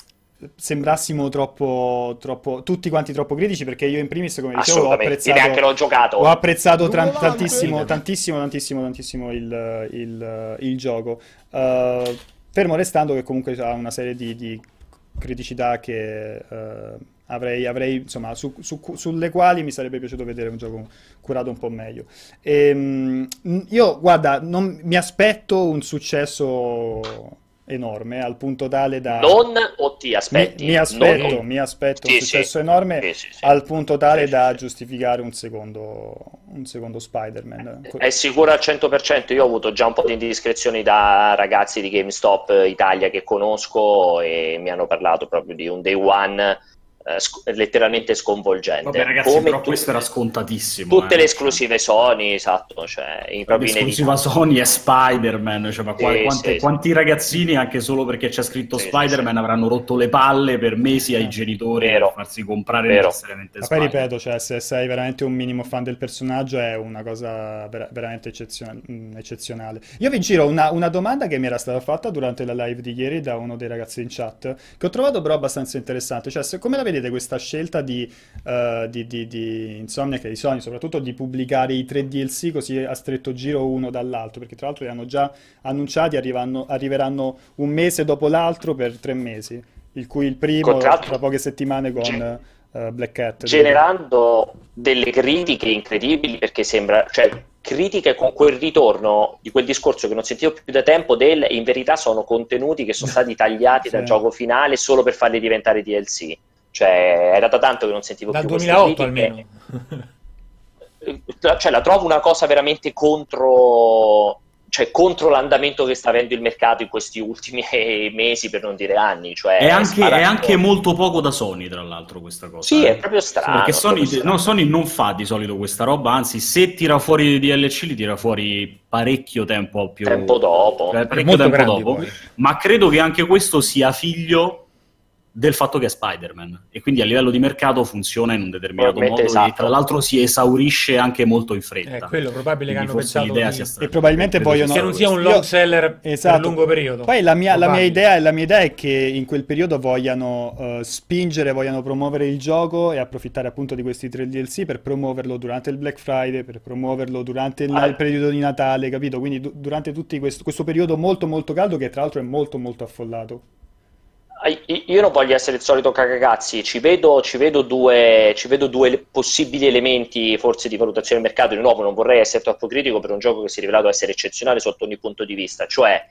Speaker 1: sembrassimo troppo, troppo, tutti quanti troppo critici perché io in primis come dicevo ho apprezzato,
Speaker 3: anche l'ho giocato.
Speaker 1: ho apprezzato tra- tantissimo, tantissimo tantissimo tantissimo il, il, il gioco. Uh, fermo restando che comunque ha una serie di, di criticità che uh, avrei, avrei insomma, su, su, sulle quali mi sarebbe piaciuto vedere un gioco curato un po' meglio. E, um, io, guarda, non, mi aspetto un successo enorme al punto tale da
Speaker 3: non o ti aspetti?
Speaker 1: Mi, mi aspetto, non... mi aspetto sì, un successo sì. enorme sì, al punto tale da giustificare un secondo, un secondo Spider-Man.
Speaker 3: È sicuro al 100% io ho avuto già un po' di indiscrezioni da ragazzi di GameStop Italia che conosco e mi hanno parlato proprio di un day one eh, sc- letteralmente sconvolgente.
Speaker 4: Vabbè, ragazzi, Come però tu- questo era scontatissimo.
Speaker 3: Tutte eh. le esclusive Sony, esatto. Cioè,
Speaker 4: L'esclusiva Sony è Spider-Man. Cioè, ma sì, quante, sì, quanti sì. ragazzini, anche solo perché c'è scritto Spider-Man, avranno rotto le palle per mesi ai genitori Vero. per farsi comprare Vero. necessariamente
Speaker 1: ma poi ripeto, cioè, se sei veramente un minimo fan del personaggio, è una cosa ver- veramente eccezionale, mm, eccezionale. Io vi giro una, una domanda che mi era stata fatta durante la live di ieri da uno dei ragazzi in chat, che ho trovato però abbastanza interessante. Cioè, se, come la vedete? Vedete questa scelta di, uh, di, di, di Insomniac e di Sony, soprattutto di pubblicare i tre DLC così a stretto giro uno dall'altro, perché tra l'altro li hanno già annunciati, arriveranno un mese dopo l'altro per tre mesi, il cui il primo tra poche settimane con... Uh, Black Cat
Speaker 3: generando delle critiche incredibili perché sembra cioè critiche con quel ritorno di quel discorso che non sentivo più da tempo del in verità sono contenuti che sono stati tagliati sì. dal gioco finale solo per farli diventare DLC cioè, era da tanto che non sentivo
Speaker 2: Dal
Speaker 3: più
Speaker 2: 2008 almeno.
Speaker 3: cioè, la trovo una cosa veramente contro, cioè, contro l'andamento che sta avendo il mercato in questi ultimi <laughs> mesi, per non dire anni. Cioè,
Speaker 4: è, anche, è, anche, molto poco da Sony, tra l'altro, questa cosa.
Speaker 3: Sì, eh. è proprio strano.
Speaker 4: Perché Sony, strano. No, Sony, non fa di solito questa roba, anzi, se tira fuori i DLC, li tira fuori parecchio tempo più...
Speaker 3: Tempo dopo.
Speaker 4: Parecchio tempo dopo. Poi. Ma credo che anche questo sia figlio del fatto che è Spider-Man e quindi a livello di mercato funziona in un determinato modo
Speaker 3: esatto.
Speaker 4: e tra l'altro si esaurisce anche molto in fretta.
Speaker 2: È quello probabile che hanno pensato
Speaker 1: di... sia e probabilmente vogliono
Speaker 2: che non sia un long seller Io... esatto. per lungo periodo.
Speaker 1: Poi la mia, la, mia idea, la mia, idea, è che in quel periodo vogliano uh, spingere, vogliano promuovere il gioco e approfittare appunto di questi tre DLC per promuoverlo durante il Black Friday, per promuoverlo durante il, ah. il periodo di Natale, capito? Quindi du- durante tutto questo, questo periodo molto molto caldo che tra l'altro è molto molto affollato.
Speaker 3: Io non voglio essere il solito cagagazzi, ci vedo, ci, vedo due, ci vedo due possibili elementi forse di valutazione del mercato. Di nuovo, non vorrei essere troppo critico per un gioco che si è rivelato essere eccezionale sotto ogni punto di vista. Cioè,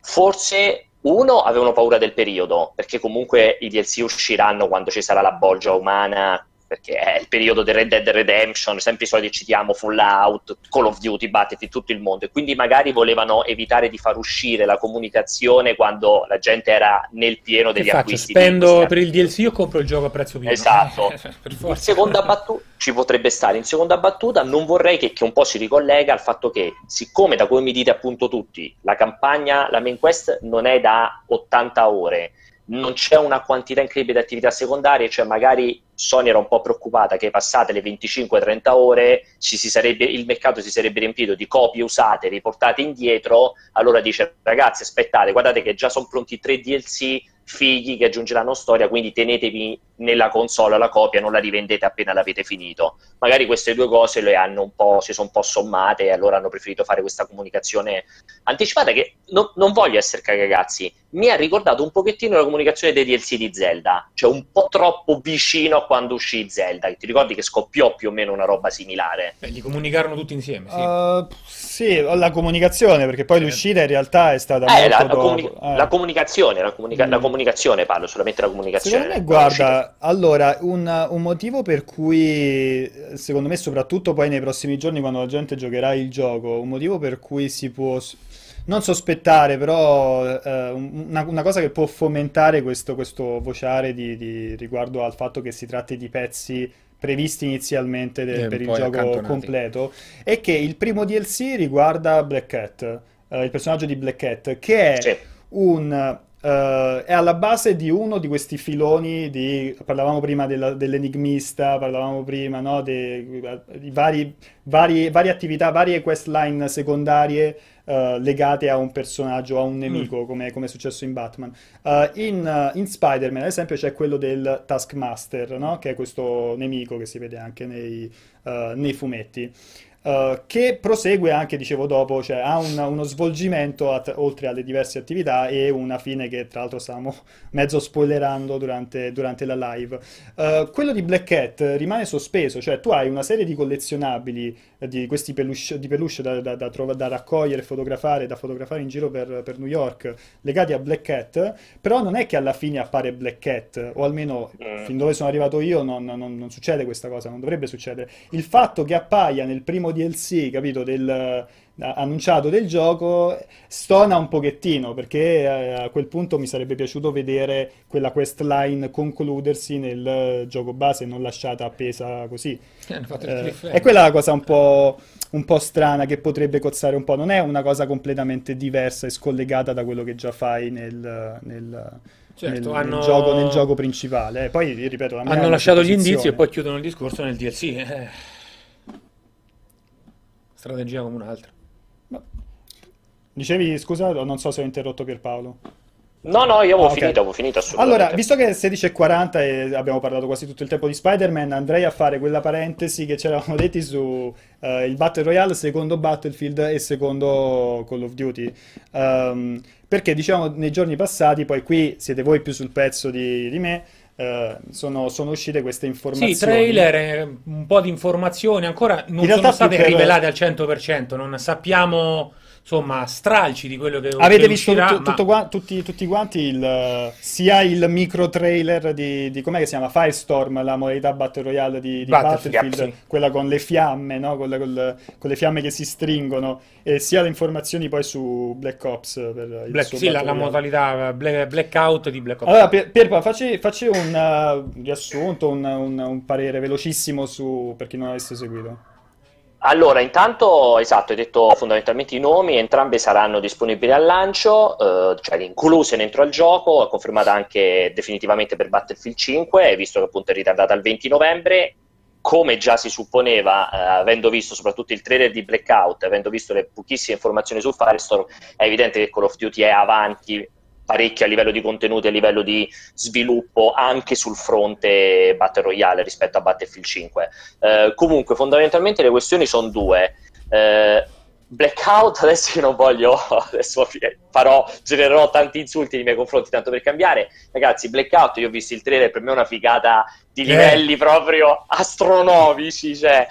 Speaker 3: forse uno avevano paura del periodo, perché comunque i DLC usciranno quando ci sarà la bolgia umana perché è il periodo del Red Dead Redemption, sempre i soliti citiamo Fallout, Call of Duty, Battlefield, tutto il mondo, e quindi magari volevano evitare di far uscire la comunicazione quando la gente era nel pieno degli
Speaker 2: che faccio?
Speaker 3: acquisti.
Speaker 2: Spendo per il DLC o compro il gioco a prezzo pieno?
Speaker 3: Esatto. <laughs> in seconda battuta ci potrebbe stare, in seconda battuta non vorrei che, che un po' si ricollega al fatto che, siccome da come mi dite appunto tutti, la campagna, la main quest non è da 80 ore, non c'è una quantità incredibile di attività secondarie, cioè magari Sony era un po' preoccupata che passate le 25-30 ore sarebbe, il mercato si sarebbe riempito di copie usate, riportate indietro, allora dice ragazzi aspettate, guardate che già sono pronti tre DLC figli che aggiungeranno storia, quindi tenetevi nella console la copia, non la rivendete appena l'avete finito. Magari queste due cose le hanno un po', si sono un po' sommate e allora hanno preferito fare questa comunicazione anticipata che no, non voglio essere cagagazzi, mi ha ricordato un pochettino la comunicazione dei DLC di Zelda, cioè un po' troppo vicino a quando uscì Zelda, ti ricordi che scoppiò più o meno una roba similare?
Speaker 2: Beh, li comunicarono tutti insieme, sì.
Speaker 1: Uh, sì, la comunicazione, perché poi sì. l'uscita in realtà è stata
Speaker 3: eh,
Speaker 1: molto
Speaker 3: la,
Speaker 1: dopo.
Speaker 3: comuni-
Speaker 1: eh.
Speaker 3: la comunicazione, la, comunica- mm. la comunicazione parlo, solamente la comunicazione.
Speaker 1: Secondo me, guarda, allora, un, un, motivo per cui, secondo me, soprattutto poi nei prossimi giorni, quando la gente giocherà il gioco, un motivo per cui si può non sospettare, però eh, una, una, cosa che può fomentare questo, questo vociare di, di, riguardo al fatto che si tratti di pezzi previsti inizialmente de, per il gioco completo è che il primo DLC riguarda Black Cat, eh, il personaggio di Black Cat, che è sì. un Uh, è alla base di uno di questi filoni di, parlavamo prima della, dell'enigmista, parlavamo prima no, di, di vari, vari, varie attività, varie questline secondarie uh, legate a un personaggio, a un nemico, mm. come, come, è successo in Batman. Uh, in, in, Spider-Man, ad esempio, c'è quello del Taskmaster, no? che è questo nemico che si vede anche nei, nei fumetti. Uh, che prosegue anche, dicevo dopo, cioè ha un, uno svolgimento at- oltre alle diverse attività e una fine che tra l'altro stavamo <laughs> mezzo spoilerando durante, durante la live. Uh, quello di Black Cat rimane sospeso, cioè tu hai una serie di collezionabili eh, di questi peluche, di peluche da, da, da, trova, da, raccogliere, fotografare, da fotografare in giro per, per, New York legati a Black Cat, però non è che alla fine appare Black Cat, o almeno fin dove sono arrivato io non, non, non succede questa cosa, non dovrebbe succedere. Il fatto che appaia nel primo DLC, capito, del, annunciato del gioco stona un pochettino perché eh, a quel punto mi sarebbe piaciuto vedere quella quest line concludersi nel gioco base non lasciata appesa così eh, è quella la cosa un po', un po' strana che potrebbe cozzare un po' non è una cosa completamente diversa e scollegata da quello che già fai nel, nel Certo, nel, hanno... nel, gioco, nel, gioco, principale. Poi, ripeto,
Speaker 2: hanno lasciato gli indizi e poi chiudono il discorso nel DLC. Eh. Strategia come un'altra.
Speaker 1: Dicevi, scusa, non so se ho interrotto Pierpaolo.
Speaker 3: No, no, io avevo ah, finito, okay. avevo finito assolutamente.
Speaker 1: Allora, visto che è 16.40 e abbiamo parlato quasi tutto il tempo di Spider-Man, andrei a fare quella parentesi che c'eravamo <laughs> detti su uh, il Battle Royale, secondo Battlefield e secondo Call of Duty. Um, perché, diciamo, nei giorni passati, poi qui siete voi più sul pezzo di, di me, Uh, sono, sono, uscite queste informazioni.
Speaker 2: Sì, trailer, un po' di informazioni, ancora non sono state per... rivelate al 100%, non sappiamo insomma stralci di quello che
Speaker 1: avete
Speaker 2: che
Speaker 1: visto
Speaker 2: uscirà,
Speaker 1: tutto, tutto qua, tutti, tutti, quanti il, sia il micro trailer di, di com'è che si chiama Firestorm la modalità Battle Royale di, di Battlefield, Battlefield sì. quella con le fiamme no? con, le, con, con, le, fiamme che si stringono e sia le informazioni poi su Black Ops per
Speaker 2: il Black, sì, la, la, modalità black, blackout di Black Ops
Speaker 1: allora Pierpa facci, facci un uh, riassunto un, un, un parere velocissimo su per chi non avesse seguito
Speaker 3: allora, intanto, esatto, hai detto fondamentalmente i nomi, entrambe saranno disponibili al lancio, eh, cioè incluse dentro al gioco, è confermata anche definitivamente per Battlefield 5, visto che appunto è ritardata al 20 novembre. Come già si supponeva, eh, avendo visto soprattutto il trailer di Blackout, avendo visto le pochissime informazioni su Firestorm, è evidente che Call of Duty è avanti parecchio a livello di contenuti, a livello di sviluppo anche sul fronte Battle Royale rispetto a Battlefield 5. Eh, comunque, fondamentalmente le questioni sono due. Eh, Blackout, <laughs> adesso io non voglio, adesso farò, genererò tanti insulti nei miei confronti, tanto per cambiare. Ragazzi, Blackout, io ho visto il trailer, per me è una figata di livelli eh. proprio astronomici, cioè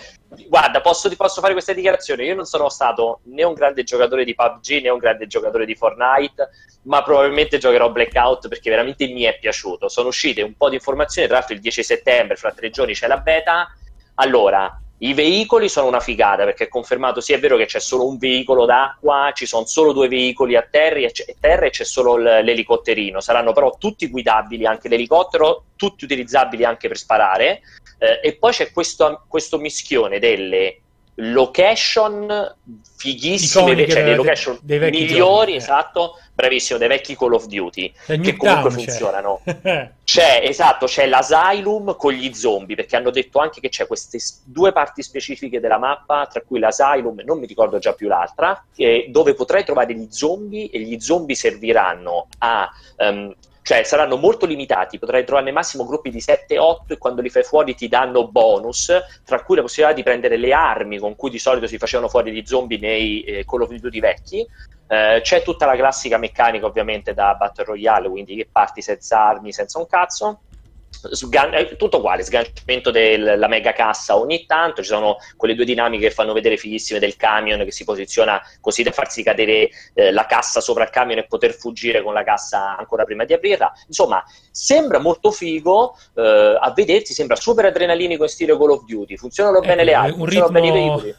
Speaker 3: guarda, posso, posso, fare questa dichiarazione. Io non sono stato né un grande giocatore di PUBG né un grande giocatore di Fortnite, ma probabilmente giocherò Blackout perché veramente mi è piaciuto. Sono uscite un po' di informazioni, tra l'altro il 10 settembre, fra tre giorni c'è la beta. Allora, i veicoli sono una figata perché è confermato, sì è vero che c'è solo un veicolo d'acqua, ci sono solo due veicoli a terra terra e c'è solo l'elicotterino, saranno però tutti guidabili, anche l'elicottero, tutti utilizzabili anche per sparare eh, e poi c'è questo, questo mischione delle location fighissime, Iconiche cioè le location dei, dei migliori, giochi, eh. esatto, bravissimo, dei vecchi Call of Duty, che comunque funzionano. C'è. <laughs> c'è, esatto, c'è l'Asylum con gli zombie, perché hanno detto anche che c'è queste due parti specifiche della mappa, tra cui l'Asylum non mi ricordo già più l'altra, dove potrai trovare gli zombie e gli zombie serviranno a um, cioè saranno molto limitati, potrai trovarne massimo gruppi di 7-8 e quando li fai fuori ti danno bonus, tra cui la possibilità di prendere le armi con cui di solito si facevano fuori gli zombie nei eh, Call of Duty vecchi. Eh, c'è tutta la classica meccanica ovviamente da Battle Royale, quindi che parti senza armi, senza un cazzo. Sgan- è tutto uguale, sganciamento della mega cassa ogni tanto, ci sono quelle due dinamiche che fanno vedere fighissime del camion che si posiziona così da farsi cadere eh, la cassa sopra il camion e poter fuggire con la cassa ancora prima di aprirla. Insomma, sembra molto figo eh, a vedersi, sembra super adrenalinico in stile Call of Duty, funzionano eh, bene le armi, funzionano
Speaker 2: ritmo... bene i veicoli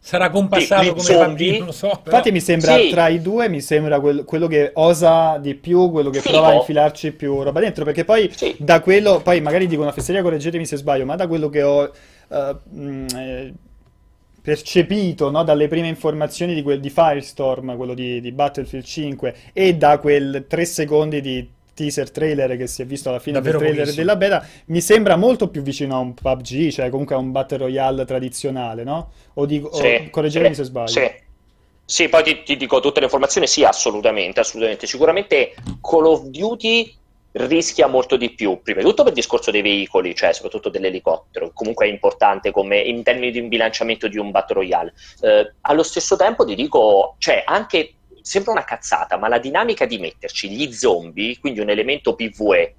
Speaker 2: sarà compassato sì, come zombie.
Speaker 1: non so. Però... Infatti mi sembra sì. tra i due mi sembra quel, quello che osa di più, quello che Fico. prova a infilarci più roba dentro, perché poi sì. da quello, poi magari dico una fesseria, correggetemi se sbaglio, ma da quello che ho uh, mh, eh, percepito no, dalle prime informazioni di, quel, di Firestorm, quello di, di Battlefield 5 e da quel 3 secondi di teaser trailer che si è visto alla fine Davvero del trailer pochissimo. della beta, mi sembra molto più vicino a un PUBG, cioè comunque a un Battle Royale tradizionale, no? O, dico, sì, o correggetemi sì, se sbaglio.
Speaker 3: Sì. Sì, poi ti, ti, dico tutte le informazioni, sì, assolutamente, assolutamente. Sicuramente Call of Duty rischia molto di più, prima di tutto per il discorso dei veicoli, cioè soprattutto dell'elicottero, comunque è importante come in termini di bilanciamento di un Battle Royale. Eh, allo stesso tempo ti dico, cioè anche sembra una cazzata, ma la dinamica di metterci gli zombie, quindi un elemento PvE,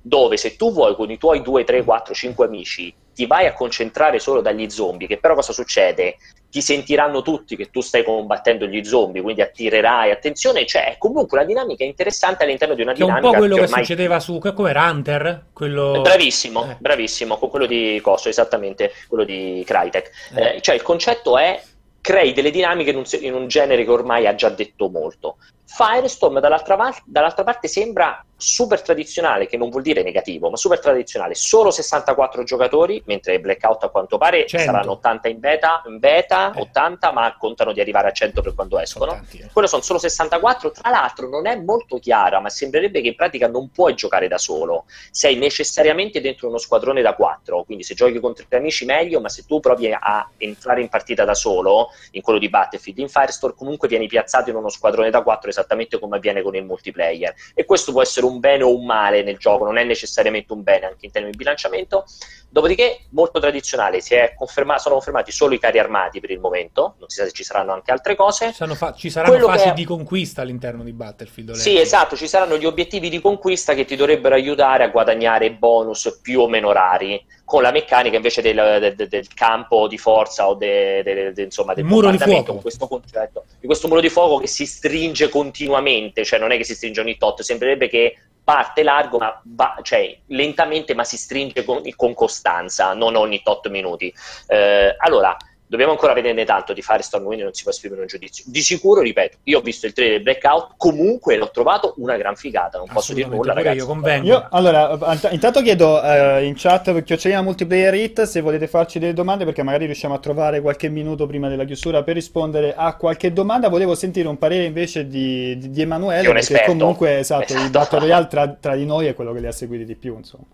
Speaker 3: dove se tu vuoi con i tuoi 2, 3, 4, 5 amici ti vai a concentrare solo dagli zombie, che però cosa succede? Ti sentiranno tutti che tu stai combattendo gli zombie, quindi attirerai attenzione, cioè è comunque una dinamica interessante all'interno di una che dinamica.
Speaker 2: È un po' quello che, ormai... che succedeva su come era Hunter? Quello...
Speaker 3: Bravissimo, eh. bravissimo, con quello di Costo, esattamente, quello di Crytek. Eh. Eh, cioè il concetto è crei delle dinamiche in un, in un, genere che ormai ha già detto molto. Firestorm dall'altra, dall'altra, parte sembra super tradizionale, che non vuol dire negativo, ma super tradizionale, solo 64 giocatori, mentre Blackout a quanto pare 100. saranno 80 in beta, in beta eh. 80, ma contano di arrivare a 100 per quando escono. Tanti, eh. Quello sono solo 64, tra l'altro non è molto chiara, ma sembrerebbe che in pratica non puoi giocare da solo, sei necessariamente dentro uno squadrone da 4, quindi se giochi contro i tuoi amici meglio, ma se tu provi a entrare in partita da solo, in quello di Battlefield, in Firestorm comunque vieni piazzato in uno squadrone da 4 esattamente come avviene con il multiplayer e questo può essere un bene o un male nel gioco, non è necessariamente un bene anche in termini di bilanciamento. Dopodiché, molto tradizionale, conferma- sono confermati solo i carri armati per il momento, non si sa se ci saranno anche altre cose.
Speaker 2: Fa- ci saranno Quello fasi è... di conquista all'interno di Battlefield.
Speaker 3: Sì, esatto, ci saranno gli obiettivi di conquista che ti dovrebbero aiutare a guadagnare bonus più o meno rari, con la meccanica invece del, del, del campo di forza o de, de, insomma, del
Speaker 2: muro di fuoco.
Speaker 3: Con questo concetto, di questo muro di fuoco che si stringe continuamente, cioè non è che si stringe ogni tot, sembrerebbe che parte largo, ma va, cioè, lentamente, ma si stringe con, con costanza, non ogni tot minuti. Eh, allora, dobbiamo ancora vederne tanto di Firestorm, quindi non si può esprimere un giudizio. Di sicuro, ripeto, io ho visto il trailer Blackout, comunque l'ho trovato una gran figata, non posso dire nulla, ragazzi.
Speaker 2: Io convengo.
Speaker 1: Io, allora, intanto chiedo uh, in chat chiocciolina multiplayer hit se volete farci delle domande, perché magari riusciamo a trovare qualche minuto prima della chiusura per rispondere a qualche domanda. Volevo sentire un parere invece di, di, di Emanuele, perché esperto. comunque, esatto, esatto. il Battle Royale tra, tra di noi è quello che li ha seguiti di più, insomma.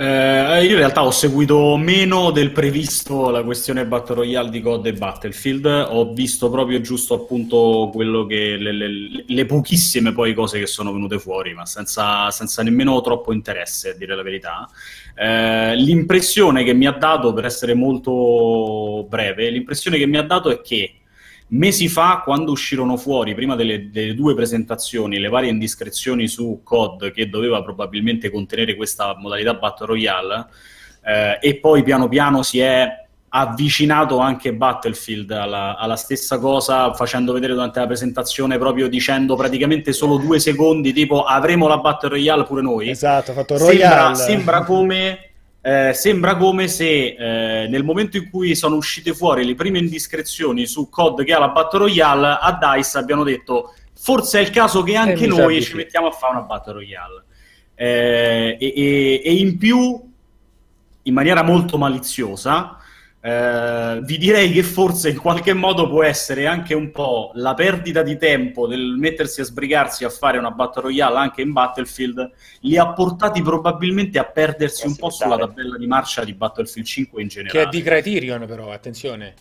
Speaker 4: Eh, io in realtà ho seguito meno del previsto la questione Battle Royale di God e Battlefield, ho visto proprio giusto appunto quello che le, le, le pochissime poi cose che sono venute fuori, ma senza, senza nemmeno troppo interesse a dire la verità. Eh, l'impressione che mi ha dato, per essere molto breve, l'impressione che mi ha dato è che Mesi fa, quando uscirono fuori, prima delle, delle, due presentazioni, le varie indiscrezioni su COD, che doveva probabilmente contenere questa modalità Battle Royale, eh, e poi piano piano si è avvicinato anche Battlefield alla, alla, stessa cosa, facendo vedere durante la presentazione, proprio dicendo praticamente solo due secondi, tipo avremo la Battle Royale pure noi.
Speaker 1: Esatto, fatto Royale.
Speaker 4: Sembra, sembra come... Eh, sembra come se eh, nel momento in cui sono uscite fuori le prime indiscrezioni su COD che ha la Battle Royale, a DICE abbiano detto forse è il caso che anche noi ci mettiamo a fare una Battle Royale. Eh, e, e, e in più, in maniera molto maliziosa, eh, vi direi che forse in qualche modo può essere anche un po' la perdita di tempo del mettersi a sbrigarsi a fare una battle royale anche in Battlefield li ha portati probabilmente a perdersi un po' sulla tabella di marcia di Battlefield 5 in generale.
Speaker 2: Che è di Criterion però, attenzione.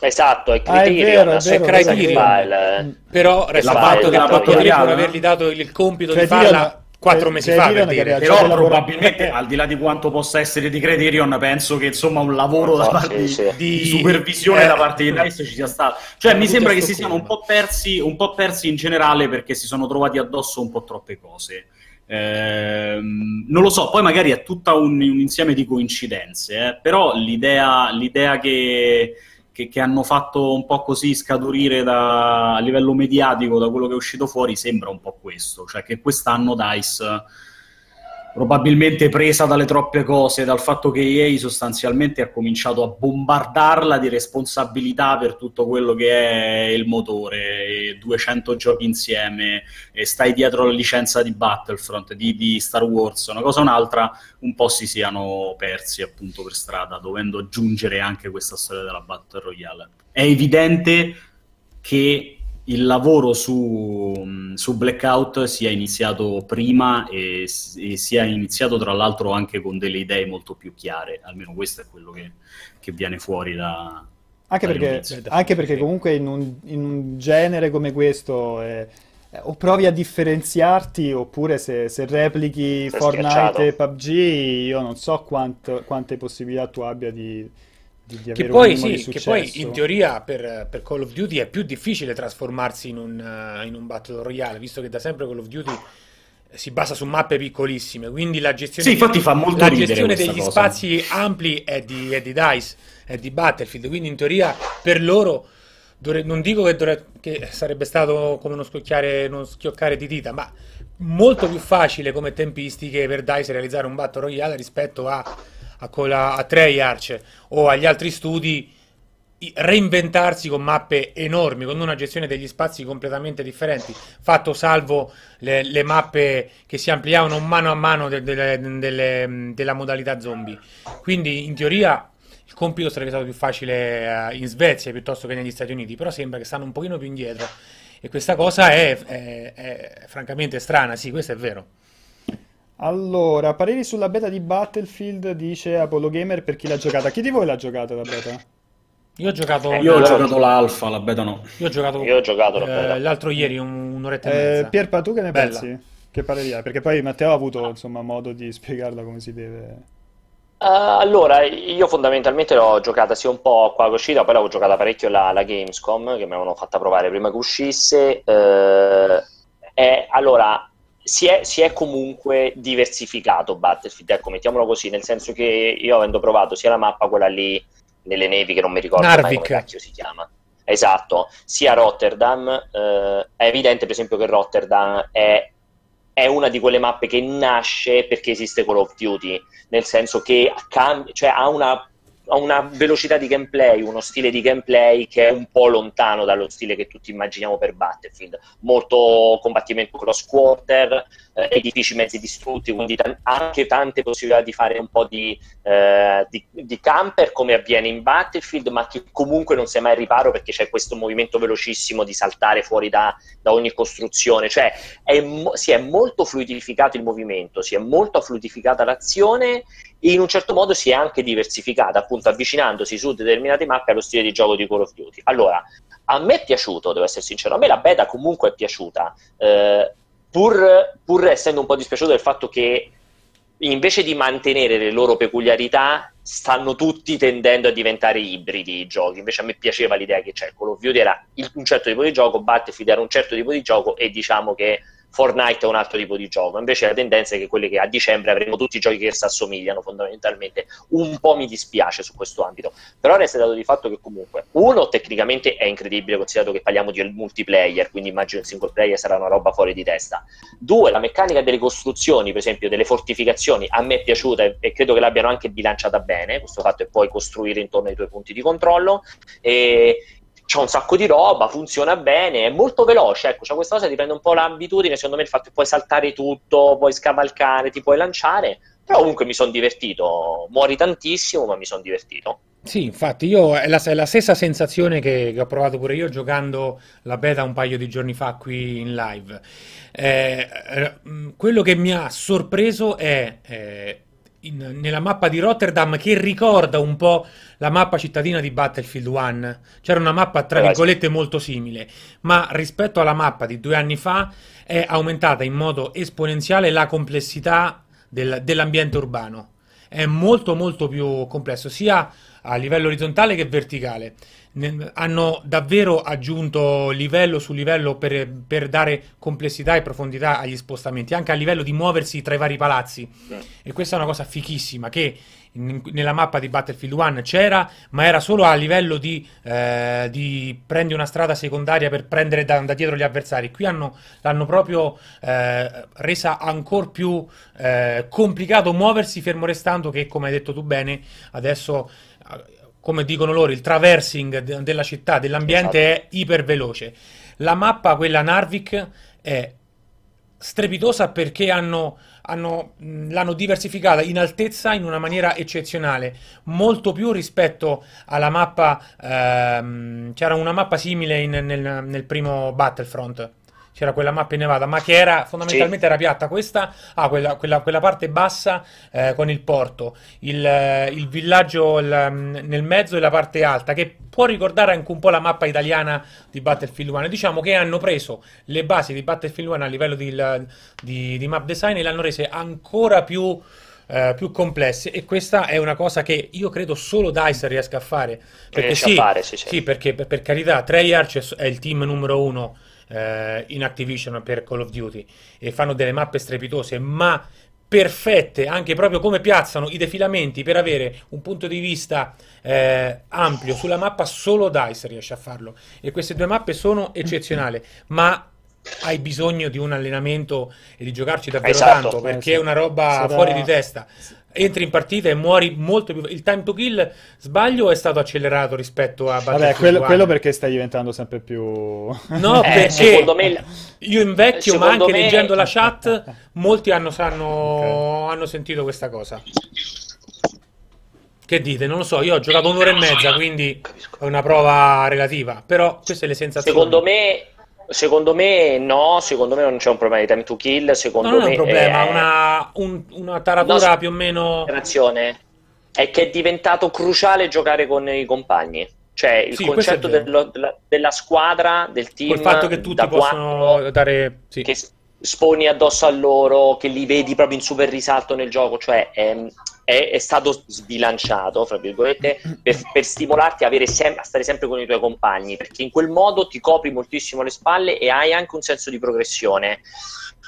Speaker 3: Esatto, è Criterion, ah, è, vero, è, vero, è
Speaker 2: Criterion. Però resta il fatto che potrebbero avergli dato il compito Criterion... di farla quattro mesi fa per dire.
Speaker 4: però probabilmente al di là di quanto possa essere di Criterion penso che insomma un lavoro da parte sì, sì. Di, supervisione eh, da parte di DICE ci sia stato cioè mi sembra che si siano un po, persi, un po' persi in generale perché si sono trovati addosso un po' troppe cose eh, non lo so, poi magari è tutta un, un insieme di coincidenze, eh, però l'idea, l'idea che, che, che, hanno fatto un po' così scaturire da, a livello mediatico da quello che è uscito fuori sembra un po' questo, cioè che quest'anno DICE probabilmente presa dalle troppe cose, dal fatto che EA sostanzialmente ha cominciato a bombardarla di responsabilità per tutto quello che è il motore, 200 giochi insieme, stai dietro la licenza di Battlefront, di, di Star Wars, una cosa o un'altra, un po' si siano persi appunto per strada, dovendo aggiungere anche questa storia della Battle Royale. È evidente che il lavoro su, su, Blackout sia iniziato prima e, e, sia iniziato tra l'altro anche con delle idee molto più chiare, almeno questo è quello che, che viene fuori da...
Speaker 1: Anche perché, anche perché, comunque in un, in un, genere come questo eh, o provi a differenziarti oppure se, se replichi Sei Fortnite schiacciato. e PUBG io non so quanto, quante possibilità tu abbia di di, di
Speaker 2: che, poi, sì, che poi in teoria per, per, Call of Duty è più difficile trasformarsi in un, uh, in un Battle Royale, visto che da sempre Call of Duty si basa su mappe piccolissime, quindi la gestione,
Speaker 4: sì, infatti fa molto
Speaker 2: la gestione degli cosa. spazi ampli è di, è di, DICE, è di Battlefield, quindi in teoria per loro, dovre, non dico che, dovre, che, sarebbe stato come uno uno schioccare di dita, ma molto più facile come tempistiche per DICE realizzare un Battle Royale rispetto a a, quella, a Treyarch o agli altri studi reinventarsi con mappe enormi, con una gestione degli spazi completamente differenti, fatto salvo le, le mappe che si ampliavano mano a mano de, de, de, della modalità zombie. Quindi in teoria il compito sarebbe stato più facile eh, in Svezia piuttosto che negli Stati Uniti, però sembra che stanno un pochino più indietro e questa cosa è, è, è francamente strana, sì, questo è vero.
Speaker 1: Allora, pareri sulla beta di Battlefield, dice Apollo Gamer per chi l'ha giocata. Chi di voi l'ha giocata la beta?
Speaker 2: Io ho giocato,
Speaker 4: eh, io ho giocato l'alfa, la beta no.
Speaker 2: Io ho giocato,
Speaker 3: io ho giocato
Speaker 2: eh, l'altro ieri, un, un'oretta e eh, mezza.
Speaker 1: Pierpa, tu che ne Bella. pensi? Che pareri hai? Perché poi Matteo ha avuto insomma, modo di spiegarla come si deve.
Speaker 3: Uh, allora, io fondamentalmente l'ho giocata sia un po' qua che uscita, poi l'ho giocata parecchio la, la Gamescom, che mi avevano fatta provare prima che uscisse. Uh, e, allora, si è, si è, comunque diversificato Battlefield, ecco, mettiamolo così, nel senso che io avendo provato sia la mappa, quella lì nelle nevi, che non mi ricordo mai come cacchio si chiama, esatto, sia Rotterdam, eh, è evidente per esempio che Rotterdam è, è, una di quelle mappe che nasce perché esiste Call of Duty, nel senso che cam- cioè ha una ha una velocità di gameplay, uno stile di gameplay che è un po' lontano dallo stile che tutti immaginiamo per Battlefield. Molto combattimento cross quarter, eh, edifici mezzi distrutti, quindi t- anche tante possibilità di fare un po' di, eh, di, di, camper come avviene in Battlefield, ma che comunque non si è mai riparo perché c'è questo movimento velocissimo di saltare fuori da, da ogni costruzione. Cioè è mo- si è molto fluidificato il movimento, si è molto fluidificata l'azione in un certo modo si è anche diversificata, appunto avvicinandosi su determinate mappe allo stile di gioco di Call of Duty. Allora, a me è piaciuto, devo essere sincero, a me la beta comunque è piaciuta, eh, pur, pur essendo un po' dispiaciuto del fatto che invece di mantenere le loro peculiarità, stanno tutti tendendo a diventare ibridi i giochi. Invece a me piaceva l'idea che cioè, Call of Duty era un certo tipo di gioco, Battlefield era un certo tipo di gioco e diciamo che Fortnite è un altro tipo di gioco. Invece la tendenza è che quelli che a dicembre avremo tutti i giochi che si assomigliano fondamentalmente. Un po' mi dispiace su questo ambito. Però resta dato di fatto che comunque, uno, tecnicamente è incredibile considerato che parliamo di multiplayer, quindi immagino il single player sarà una roba fuori di testa. Due, la meccanica delle costruzioni, per esempio delle fortificazioni, a me è piaciuta e, credo che l'abbiano anche bilanciata bene, questo fatto è poi costruire intorno ai tuoi punti di controllo. E, c'è un sacco di roba, funziona bene, è molto veloce, ecco, c'è questa cosa dipende un po' l'abitudine, secondo me il fatto che puoi saltare tutto, puoi scavalcare, ti puoi lanciare, però comunque mi sono divertito, muori tantissimo, ma mi sono divertito.
Speaker 2: Sì, infatti io è la, è la stessa sensazione che, che, ho provato pure io giocando la beta un paio di giorni fa qui in live. Eh quello che mi ha sorpreso è eh, in, nella mappa di Rotterdam che ricorda un po' la mappa cittadina di Battlefield 1. C'era una mappa tra virgolette molto simile, ma rispetto alla mappa di due anni fa è aumentata in modo esponenziale la complessità del, dell'ambiente urbano. È molto molto più complesso, sia a livello orizzontale che verticale hanno davvero aggiunto livello su livello per, per, dare complessità e profondità agli spostamenti, anche a livello di muoversi tra i vari palazzi. E questa è una cosa fichissima che in, nella mappa di Battlefield 1 c'era, ma era solo a livello di, eh, di prendi una strada secondaria per prendere da, da dietro gli avversari. Qui hanno, l'hanno proprio eh, resa ancora più eh, complicato muoversi fermo restando che, come hai detto tu bene, adesso come dicono loro, il traversing de- della città, dell'ambiente esatto. è iperveloce. La mappa, quella Narvik, è strepitosa perché hanno, hanno, l'hanno diversificata in altezza in una maniera eccezionale, molto più rispetto alla mappa, ehm, c'era una mappa simile in, nel, nel primo Battlefront c'era quella mappa innevata, ma che era fondamentalmente sì. era piatta. Questa ha ah, quella, quella, quella, parte bassa eh, con il porto, il, eh, il villaggio il, mm, nel mezzo e la parte alta, che può ricordare anche un po' la mappa italiana di Battlefield 1. Diciamo che hanno preso le basi di Battlefield 1 a livello di, di, di map design e le hanno rese ancora più. Uh, più complesse e questa è una cosa che io credo solo DICE riesca a fare perché sì, a fare, sì. sì perché per, per carità Treyarch è il team numero uno eh, in Activision per Call of Duty e fanno delle mappe strepitose, ma perfette anche proprio come piazzano i defilamenti per avere un punto di vista eh, ampio sulla mappa solo DICE riesce a farlo. E queste due mappe sono eccezionali ma hai bisogno di un allenamento e di giocarci davvero esatto, tanto perché eh, sì. è una roba Sarà... fuori di testa entri in partita e muori molto più. Il time to kill, sbaglio, o è stato accelerato rispetto a
Speaker 1: Battlefield Vabbè, quello, quello, perché stai diventando sempre più.
Speaker 2: No, <laughs> eh, perché me... io invecchio, ma anche me... leggendo la chat, <laughs> molti hanno, sanno, okay. hanno sentito questa cosa. Che dite? Non lo so, io ho giocato un'ora e mezza, quindi è una prova relativa. Però queste le sensazioni.
Speaker 3: Secondo me Secondo me no, secondo me non c'è un problema di time to kill, secondo
Speaker 2: no,
Speaker 3: non
Speaker 2: è un problema, è una, un, una taratura no, più o meno...
Speaker 3: È che è diventato cruciale giocare con i compagni. Cioè il sì, concetto dello, della, della, squadra, del team...
Speaker 2: Il fatto che tutti possono dare... Sì.
Speaker 3: Che sponi addosso a loro, che li vedi proprio in super risalto nel gioco, cioè è, è, è stato sbilanciato, fra virgolette, per, per stimolarti a, sem- a, stare sempre con i tuoi compagni, perché in quel modo ti copri moltissimo le spalle e hai anche un senso di progressione.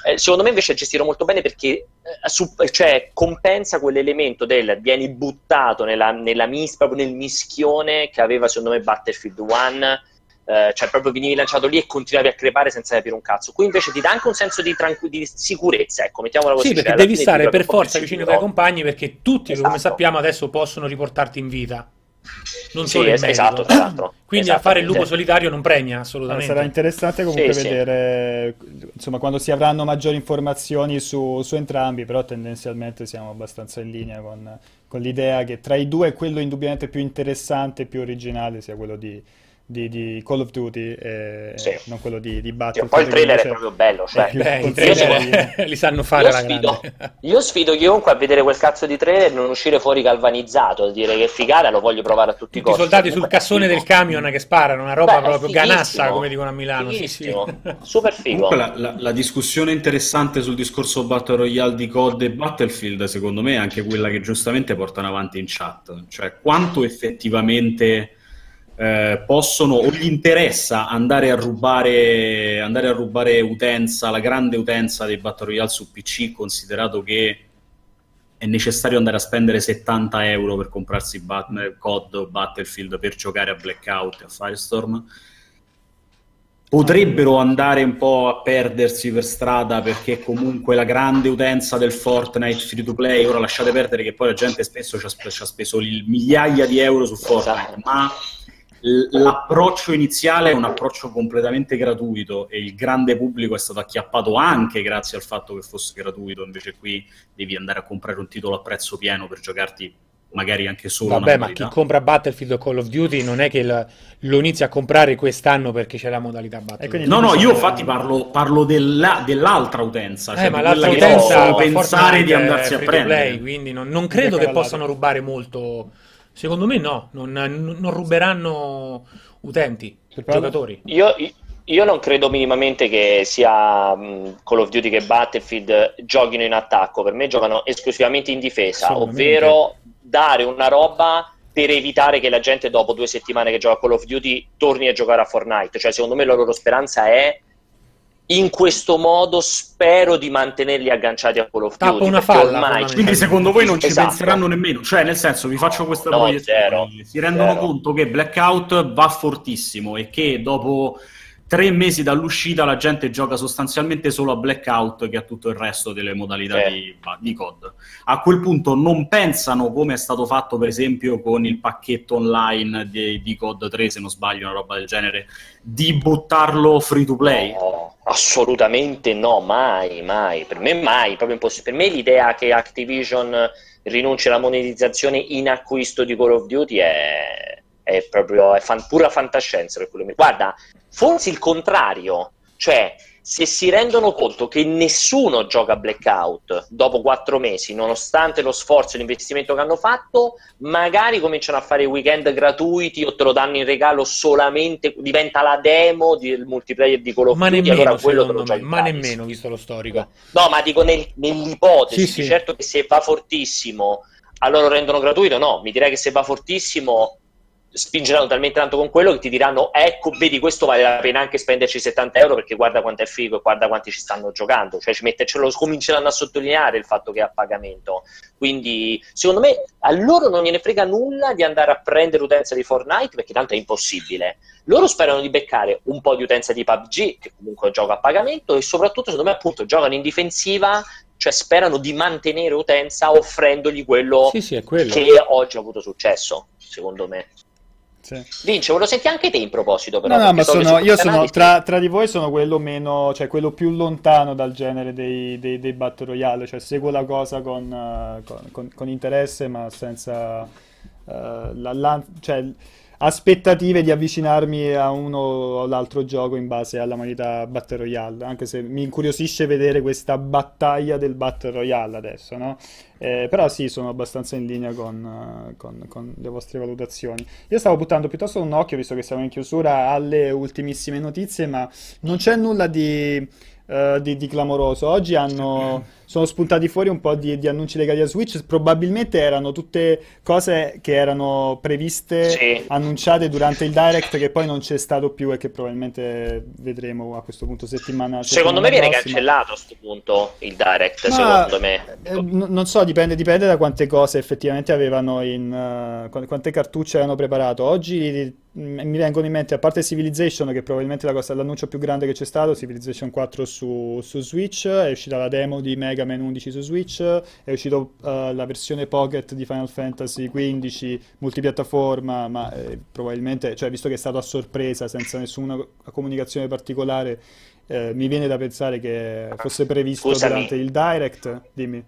Speaker 3: Eh, secondo me invece è gestito molto bene perché eh, su, cioè, compensa quell'elemento del vieni buttato nella, nella mis- proprio nel mischione che aveva secondo me Battlefield 1 eh, cioè proprio venivi lanciato lì e continuavi a crepare senza capire un cazzo. Qui invece ti dà anche un senso di, tranqu- di sicurezza, ecco, mettiamola così.
Speaker 2: Sì, perché cioè, devi stare per forza vicino ai tuoi compagni perché tutti, esatto. come sappiamo adesso, possono riportarti in vita. Non sì, solo es-
Speaker 3: esatto, <clears throat> esatto.
Speaker 2: Quindi
Speaker 3: esatto,
Speaker 2: a fare il lupo solitario non premia assolutamente.
Speaker 1: Sarà interessante comunque sì, vedere, sì. insomma, quando si avranno maggiori informazioni su, su, entrambi, però tendenzialmente siamo abbastanza in linea con, con l'idea che tra i due quello indubbiamente più interessante e più originale sia quello di di, di, Call of Duty e sì. non quello di, di Battlefield.
Speaker 3: Sì, poi il trailer è proprio bello, cioè.
Speaker 2: Beh, i trailer <laughs> li sanno fare io
Speaker 3: sfido, io sfido, chiunque a vedere quel cazzo di trailer e non uscire fuori galvanizzato, a dire che figata lo voglio provare a tutti i costi.
Speaker 2: I soldati sul cassone del camion che sparano, una roba Beh, proprio ganassa, come dicono a Milano. Sì, sì.
Speaker 3: Super figo.
Speaker 4: La, la, la, discussione interessante sul discorso Battle Royale di COD e Battlefield, secondo me, è anche quella che giustamente portano avanti in chat. Cioè, quanto effettivamente eh, possono o gli interessa andare a, rubare, andare a rubare utenza, la grande utenza dei Battle Royale su PC, considerato che è necessario andare a spendere 70 euro per comprarsi Bat- COD o Battlefield per giocare a Blackout e a Firestorm potrebbero andare un po' a perdersi per strada perché comunque la grande utenza del Fortnite free to play, ora lasciate perdere che poi la gente spesso ci ha speso migliaia di euro su Fortnite, esatto. ma l'approccio iniziale è un approccio completamente gratuito e il grande pubblico è stato acchiappato anche grazie al fatto che fosse gratuito, invece qui devi andare a comprare un titolo a prezzo pieno per giocarti magari anche solo
Speaker 2: Vabbè, ma chi compra Battlefield o Call of Duty non è che lo, lo inizia a comprare quest'anno perché c'è la modalità Battlefield.
Speaker 4: No, no, io infatti parlo, parlo della, dell'altra utenza, cioè
Speaker 2: eh, ma l'altra utenza può pensare di andarsi a prendere. Play, quindi non, non credo che possano rubare molto Secondo me no, non, non ruberanno utenti, giocatori.
Speaker 3: Io, io, non credo minimamente che sia Call of Duty che Battlefield giochino in attacco, per me giocano esclusivamente in difesa, ovvero dare una roba per evitare che la gente dopo due settimane che gioca a Call of Duty torni a giocare a Fortnite. Cioè, secondo me la loro speranza è in questo modo spero di mantenerli agganciati a Call of Duty.
Speaker 2: Tappa una falla,
Speaker 4: ormai... Quindi secondo voi non ci esatto. penseranno nemmeno? Cioè, nel senso, vi faccio questa
Speaker 3: no, proiezione.
Speaker 4: Si rendono zero. conto che Blackout va fortissimo e che dopo tre mesi dall'uscita la gente gioca sostanzialmente solo a Blackout che a tutto il resto delle modalità eh. di, di, COD. A quel punto non pensano, come è stato fatto per esempio con il pacchetto online di, di COD 3, se non sbaglio, una roba del genere, di buttarlo free to play?
Speaker 3: No, assolutamente no, mai, mai. Per me mai, proprio impossibile. Per me l'idea che Activision rinunci alla monetizzazione in acquisto di Call of Duty è è proprio è fan, pura fantascienza per quello che mi guarda forse il contrario cioè se si rendono conto che nessuno gioca Blackout dopo quattro mesi, nonostante lo sforzo e l'investimento che hanno fatto, magari cominciano a fare weekend gratuiti o te lo danno in regalo solamente, diventa la demo del multiplayer di Call of
Speaker 2: ma Duty, nemmeno, allora quello. Ma nemmeno, visto lo storico.
Speaker 3: No, ma dico nel, nell'ipotesi, sì, sì. certo che se va fortissimo, allora lo rendono gratuito, no, mi direi che se va fortissimo spingeranno talmente tanto con quello che ti diranno ecco vedi questo vale la pena anche spenderci 70 euro perché guarda quanto è figo e guarda quanti ci stanno giocando. Cioè ci mette, ce lo cominceranno a sottolineare il fatto che è a pagamento. Quindi secondo me a loro non gliene frega nulla di andare a prendere utenza di Fortnite perché tanto è impossibile. Loro sperano di beccare un po' di utenza di PUBG che comunque gioca a pagamento e soprattutto secondo me appunto giocano in difensiva cioè sperano di mantenere utenza offrendogli quello,
Speaker 2: sì, sì,
Speaker 3: quello. che oggi ha avuto successo secondo me sì. Vince, lo senti anche te in proposito, però.
Speaker 1: No, no, ma sono, io sono tra, tra, di voi sono quello meno, cioè quello più lontano dal genere dei, dei, dei Battle Royale, cioè seguo la cosa con, uh, con, con, con interesse, ma senza uh, la, la, cioè, aspettative di avvicinarmi a uno o l'altro gioco in base alla modalità Battle Royale, anche se mi incuriosisce vedere questa battaglia del Battle Royale adesso, no? Eh, però sì, sono abbastanza in linea con, uh, con, con, le vostre valutazioni. Io stavo buttando piuttosto un occhio, visto che siamo in chiusura, alle ultimissime notizie, ma non c'è nulla di uh, di, di, clamoroso. Oggi hanno, <clears throat> sono spuntati fuori un po' di, di, annunci legati a Switch. Probabilmente erano tutte cose che erano previste, sì. annunciate durante il direct, che poi non c'è stato più e che probabilmente vedremo a questo punto settimana.
Speaker 3: Secondo me viene prossima. cancellato a questo punto il direct. Ma, secondo me,
Speaker 1: eh, n- non so, dipende, dipende, da quante cose effettivamente avevano in uh, quante cartucce avevano preparato. Oggi mi vengono in mente, a parte Civilization, che probabilmente la cosa, l'annuncio più grande che c'è stato, Civilization 4 su, su Switch, è uscita la demo di Mega Man 11 su Switch, è uscita uh, la versione Pocket di Final Fantasy 15 multipiattaforma, ma eh, probabilmente, cioè, visto che è stato a sorpresa, senza nessuna comunicazione particolare, eh, mi viene da pensare che fosse previsto
Speaker 3: Scusami.
Speaker 1: durante il Direct. Dimmi.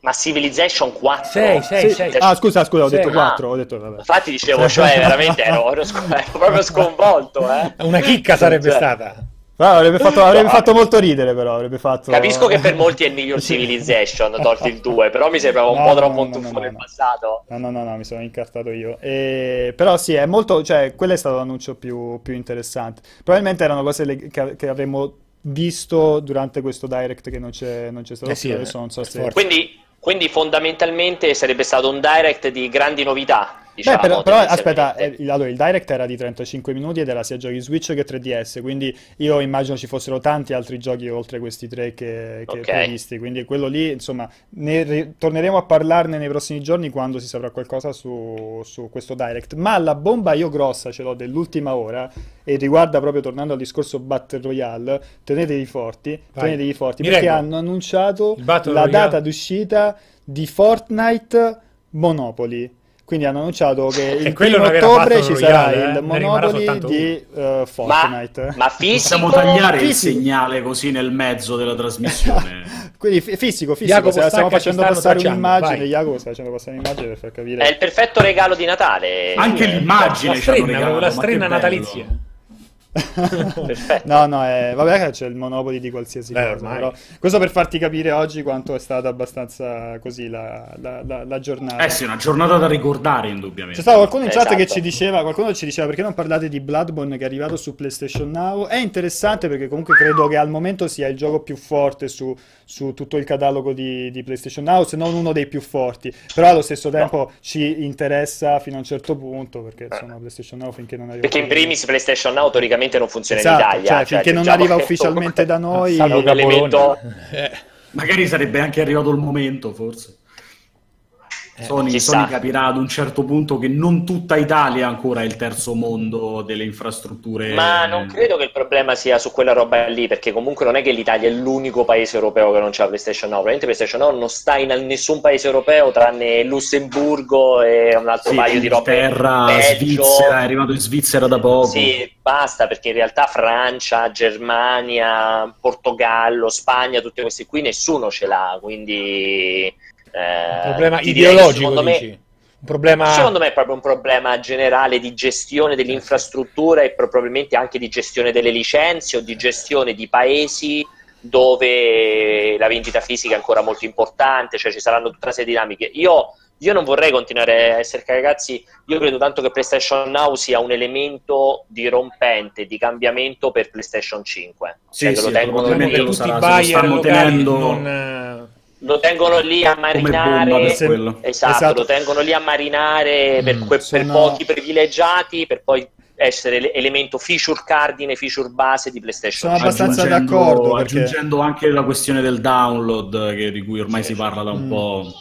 Speaker 3: Ma Civilization 4?
Speaker 2: 6, 6, 6.
Speaker 1: Ah, scusa, scusa, ho detto 4. Ah, ho detto, vabbè.
Speaker 3: Infatti dicevo, cioè, veramente ero, ero, <laughs> ero proprio sconvolto. Eh.
Speaker 2: Una chicca sarebbe cioè. stata.
Speaker 1: No, avrebbe, fatto, avrebbe <laughs> fatto, molto ridere, però. Avrebbe fatto...
Speaker 3: Capisco che per molti è il miglior <laughs> Civilization, tolto il <laughs> 2, però mi sembrava un no, po' troppo no, un tuffo nel passato.
Speaker 1: No, no, no, no, mi sono incartato io. E... Però sì, è molto. Cioè, quello è stato l'annuncio più, più interessante. Probabilmente erano cose le... che, che avremmo visto durante questo direct che non c'è, non c'è stato.
Speaker 2: Eh sì,
Speaker 1: adesso non so se.
Speaker 3: Quindi quindi fondamentalmente sarebbe stato un direct di grandi novità. Diciamo,
Speaker 1: Beh, però, però aspetta, eh, allora, il direct era di 35 minuti ed era sia giochi Switch che 3DS, quindi io immagino ci fossero tanti altri giochi oltre questi tre che, che
Speaker 3: Ok.
Speaker 1: previsti, quindi quello lì, insomma, ne torneremo a parlarne nei prossimi giorni quando si saprà qualcosa su, su questo direct. Ma la bomba io grossa ce l'ho dell'ultima ora e riguarda proprio, tornando al discorso Battle Royale, tenetevi forti,
Speaker 2: Vai.
Speaker 1: tenetevi forti,
Speaker 2: Mi
Speaker 1: perché
Speaker 2: reggo.
Speaker 1: hanno annunciato la
Speaker 2: Royale.
Speaker 1: data d'uscita di Fortnite Monopoly. Quindi hanno annunciato che il
Speaker 2: E quello è
Speaker 1: primo ottobre ci sarà
Speaker 2: Royale, eh?
Speaker 1: il
Speaker 2: soltanto
Speaker 1: di eh,
Speaker 3: Ma,
Speaker 1: Fortnite.
Speaker 3: ma fisico?
Speaker 4: Possiamo tagliare il
Speaker 1: Fisico.
Speaker 4: segnale così nel mezzo della trasmissione. <laughs>
Speaker 1: Quindi fi- fisico, fisico,
Speaker 2: Jacopo
Speaker 1: stiamo
Speaker 2: Stacca
Speaker 1: facendo passare
Speaker 2: tracciando,
Speaker 1: un'immagine,
Speaker 2: vai.
Speaker 1: Jacopo sta facendo passare un'immagine per far capire.
Speaker 3: È il perfetto regalo di Natale.
Speaker 4: Anche
Speaker 3: Sì,
Speaker 4: l'immagine
Speaker 2: La
Speaker 4: regalato,
Speaker 2: la
Speaker 4: ma che
Speaker 2: strenna
Speaker 4: bello. <laughs>
Speaker 3: Perfetto.
Speaker 1: No, no, è... vabbè che c'è il monopoli di qualsiasi
Speaker 2: Beh,
Speaker 1: cosa, però questo per farti capire oggi quanto è stata abbastanza così la, la- la- la giornata.
Speaker 4: Eh sì, una giornata da ricordare indubbiamente.
Speaker 1: C'è stato qualcuno in chat
Speaker 3: Esatto.
Speaker 1: che ci diceva, qualcuno ci diceva perché non parlate di Bloodborne che è arrivato su PlayStation Now? È interessante perché comunque credo che al momento sia il gioco più forte su, su tutto il catalogo di, di PlayStation Now, se non uno dei più forti. Però allo stesso tempo ci interessa fino a un certo punto perché insomma PlayStation Now finché non arriva
Speaker 3: Perché in primis PlayStation Now teoricamente non funziona
Speaker 1: Esatto,
Speaker 3: in Italia.
Speaker 1: cioè, finché non
Speaker 3: diciamo
Speaker 1: arriva ufficialmente da <laughs> noi
Speaker 3: è un elemento...
Speaker 2: Eh,
Speaker 4: Magari sarebbe anche arrivato il momento, forse. Sony,
Speaker 3: chissà.
Speaker 4: Sony capirà ad un certo punto che non tutta Italia ancora è il terzo mondo delle infrastrutture.
Speaker 3: Ma non credo che il problema sia su quella roba lì, perché comunque non è che l'Italia è l'unico paese europeo che non c'ha PlayStation Now. Probabilmente PlayStation Now non sta in nessun paese europeo tranne Lussemburgo e un altro
Speaker 4: Sì,
Speaker 3: paio di robe. Belgio.
Speaker 4: Svizzera, è arrivato in Svizzera da poco.
Speaker 3: Sì, basta perché in realtà Francia, Germania, Portogallo, Spagna, tutti questi qui nessuno ce l'ha, quindi eh,
Speaker 2: un problema
Speaker 3: ti direi
Speaker 2: ideologico,
Speaker 3: secondo me-
Speaker 2: dici? Un problema...
Speaker 3: Secondo me è proprio un problema generale di gestione dell'infrastruttura e pro- probabilmente anche di gestione delle licenze o di gestione di paesi dove la vendita fisica è ancora molto importante, cioè ci saranno tutta una serie di dinamiche. Io, io non vorrei continuare a essere ragazzi, io credo tanto che PlayStation Now sia un elemento dirompente, di cambiamento per PlayStation 5.
Speaker 4: Sì,
Speaker 3: Cioè
Speaker 4: sì,
Speaker 3: lo tengono
Speaker 4: probabilmente
Speaker 3: lì-
Speaker 4: lo
Speaker 2: tutti
Speaker 4: sarà, lo stanno tenendo-
Speaker 2: non...
Speaker 3: lo tengono lì a marinare
Speaker 4: per
Speaker 3: esatto,
Speaker 1: Esatto.
Speaker 3: lo tengono lì a marinare per,
Speaker 2: Mm,
Speaker 3: que- per
Speaker 1: sono-
Speaker 3: pochi privilegiati per poi essere le- elemento feature cardine, feature base di PlayStation
Speaker 1: Sono
Speaker 3: 5.
Speaker 1: abbastanza
Speaker 4: Aggiungendo-
Speaker 1: d'accordo, perché-
Speaker 4: Aggiungendo anche la questione del download, che- di cui ormai
Speaker 3: Sì,
Speaker 4: si parla da un
Speaker 1: Mm.
Speaker 4: po'.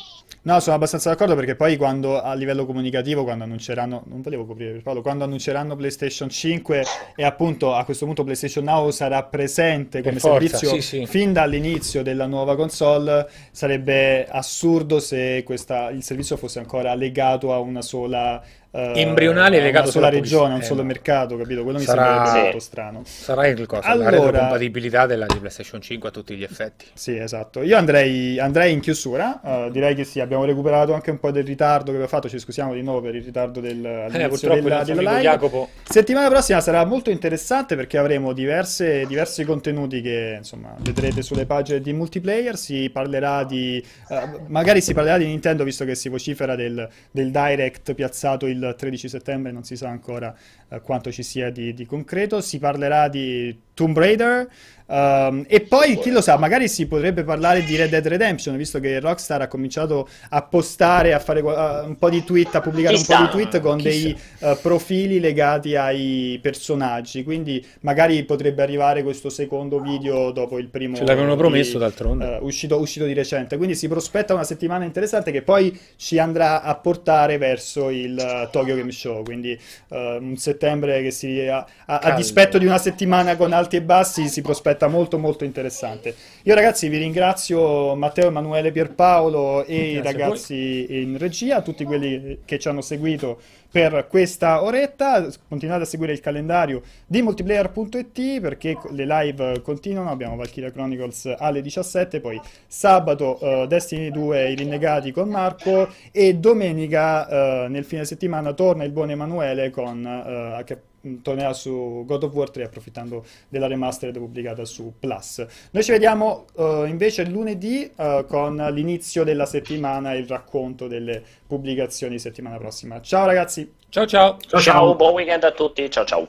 Speaker 1: No, sono abbastanza d'accordo perché poi quando a livello comunicativo, quando annunceranno, non volevo coprire per Paolo, quando annunceranno PlayStation 5 e appunto a questo punto PlayStation Now sarà presente come
Speaker 2: forza,
Speaker 1: servizio
Speaker 2: sì, sì.
Speaker 1: fin dall'inizio della nuova console, sarebbe assurdo se questa- il servizio fosse ancora legato a una sola
Speaker 2: Embrionale
Speaker 1: a una
Speaker 2: legato
Speaker 1: sola
Speaker 2: solo a
Speaker 1: regione, a un solo
Speaker 2: Eh,
Speaker 1: mercato, capito? Quello mi
Speaker 2: sarà-
Speaker 1: sembrerebbe
Speaker 3: Sì.
Speaker 1: molto strano.
Speaker 2: Sarà il cosa,
Speaker 1: Allora-
Speaker 2: la retrocompatibilità della di PlayStation 5 a tutti gli effetti.
Speaker 1: Sì, esatto. Io andrei, andrei in chiusura. eh, direi che sì, abbiamo recuperato anche un po' del ritardo che abbiamo fatto. Ci scusiamo di nuovo per il ritardo del,
Speaker 2: Eh,
Speaker 1: della.
Speaker 2: Jacopo
Speaker 1: Settimana prossima sarà molto interessante perché avremo diverse- diversi contenuti che insomma vedrete sulle pagine di multiplayer. Si parlerà di, eh, magari si parlerà di Nintendo visto che si vocifera del, del direct piazzato il 13 settembre, non si sa ancora eh, quanto ci sia di, di concreto. Si parlerà di Tomb Raider. Ehm, e poi chi lo sa, magari si potrebbe parlare di Red Dead Redemption, visto che Rockstar ha cominciato a postare, a fare qua- un po' di tweet, a pubblicare un po' di tweet con
Speaker 2: chissà.
Speaker 1: dei eh, profili legati ai personaggi. Quindi magari potrebbe arrivare questo secondo video dopo il primo.
Speaker 2: Ce l'avevano
Speaker 1: di-
Speaker 2: promesso, d'altronde.
Speaker 1: eh, uscito, uscito di recente. Quindi si prospetta una settimana interessante che poi ci andrà a portare verso il eh, Tokyo Game Show. Quindi un settembre che si, a, a- a dispetto di una settimana con alti e bassi si prospetta molto molto interessante. Io ragazzi vi ringrazio Matteo, Emanuele, Pierpaolo e i
Speaker 2: Grazie
Speaker 1: ragazzi in regia, tutti quelli che ci hanno seguito per questa oretta. Continuate a seguire il calendario di multiplayer.it perché le live continuano. Abbiamo Valkyria Chronicles alle 17, poi sabato eh, Destiny 2 i rinnegati con Marco e domenica eh, nel fine settimana torna il buon Emanuele con che tornerà su God of War 3 approfittando della remastered pubblicata su Plus. Noi ci vediamo eh, invece lunedì eh, con l'inizio della settimana e il racconto delle pubblicazioni settimana prossima. Ciao ragazzi!
Speaker 2: Ciao ciao!
Speaker 4: Ciao,
Speaker 3: ciao, buon weekend a tutti, ciao ciao.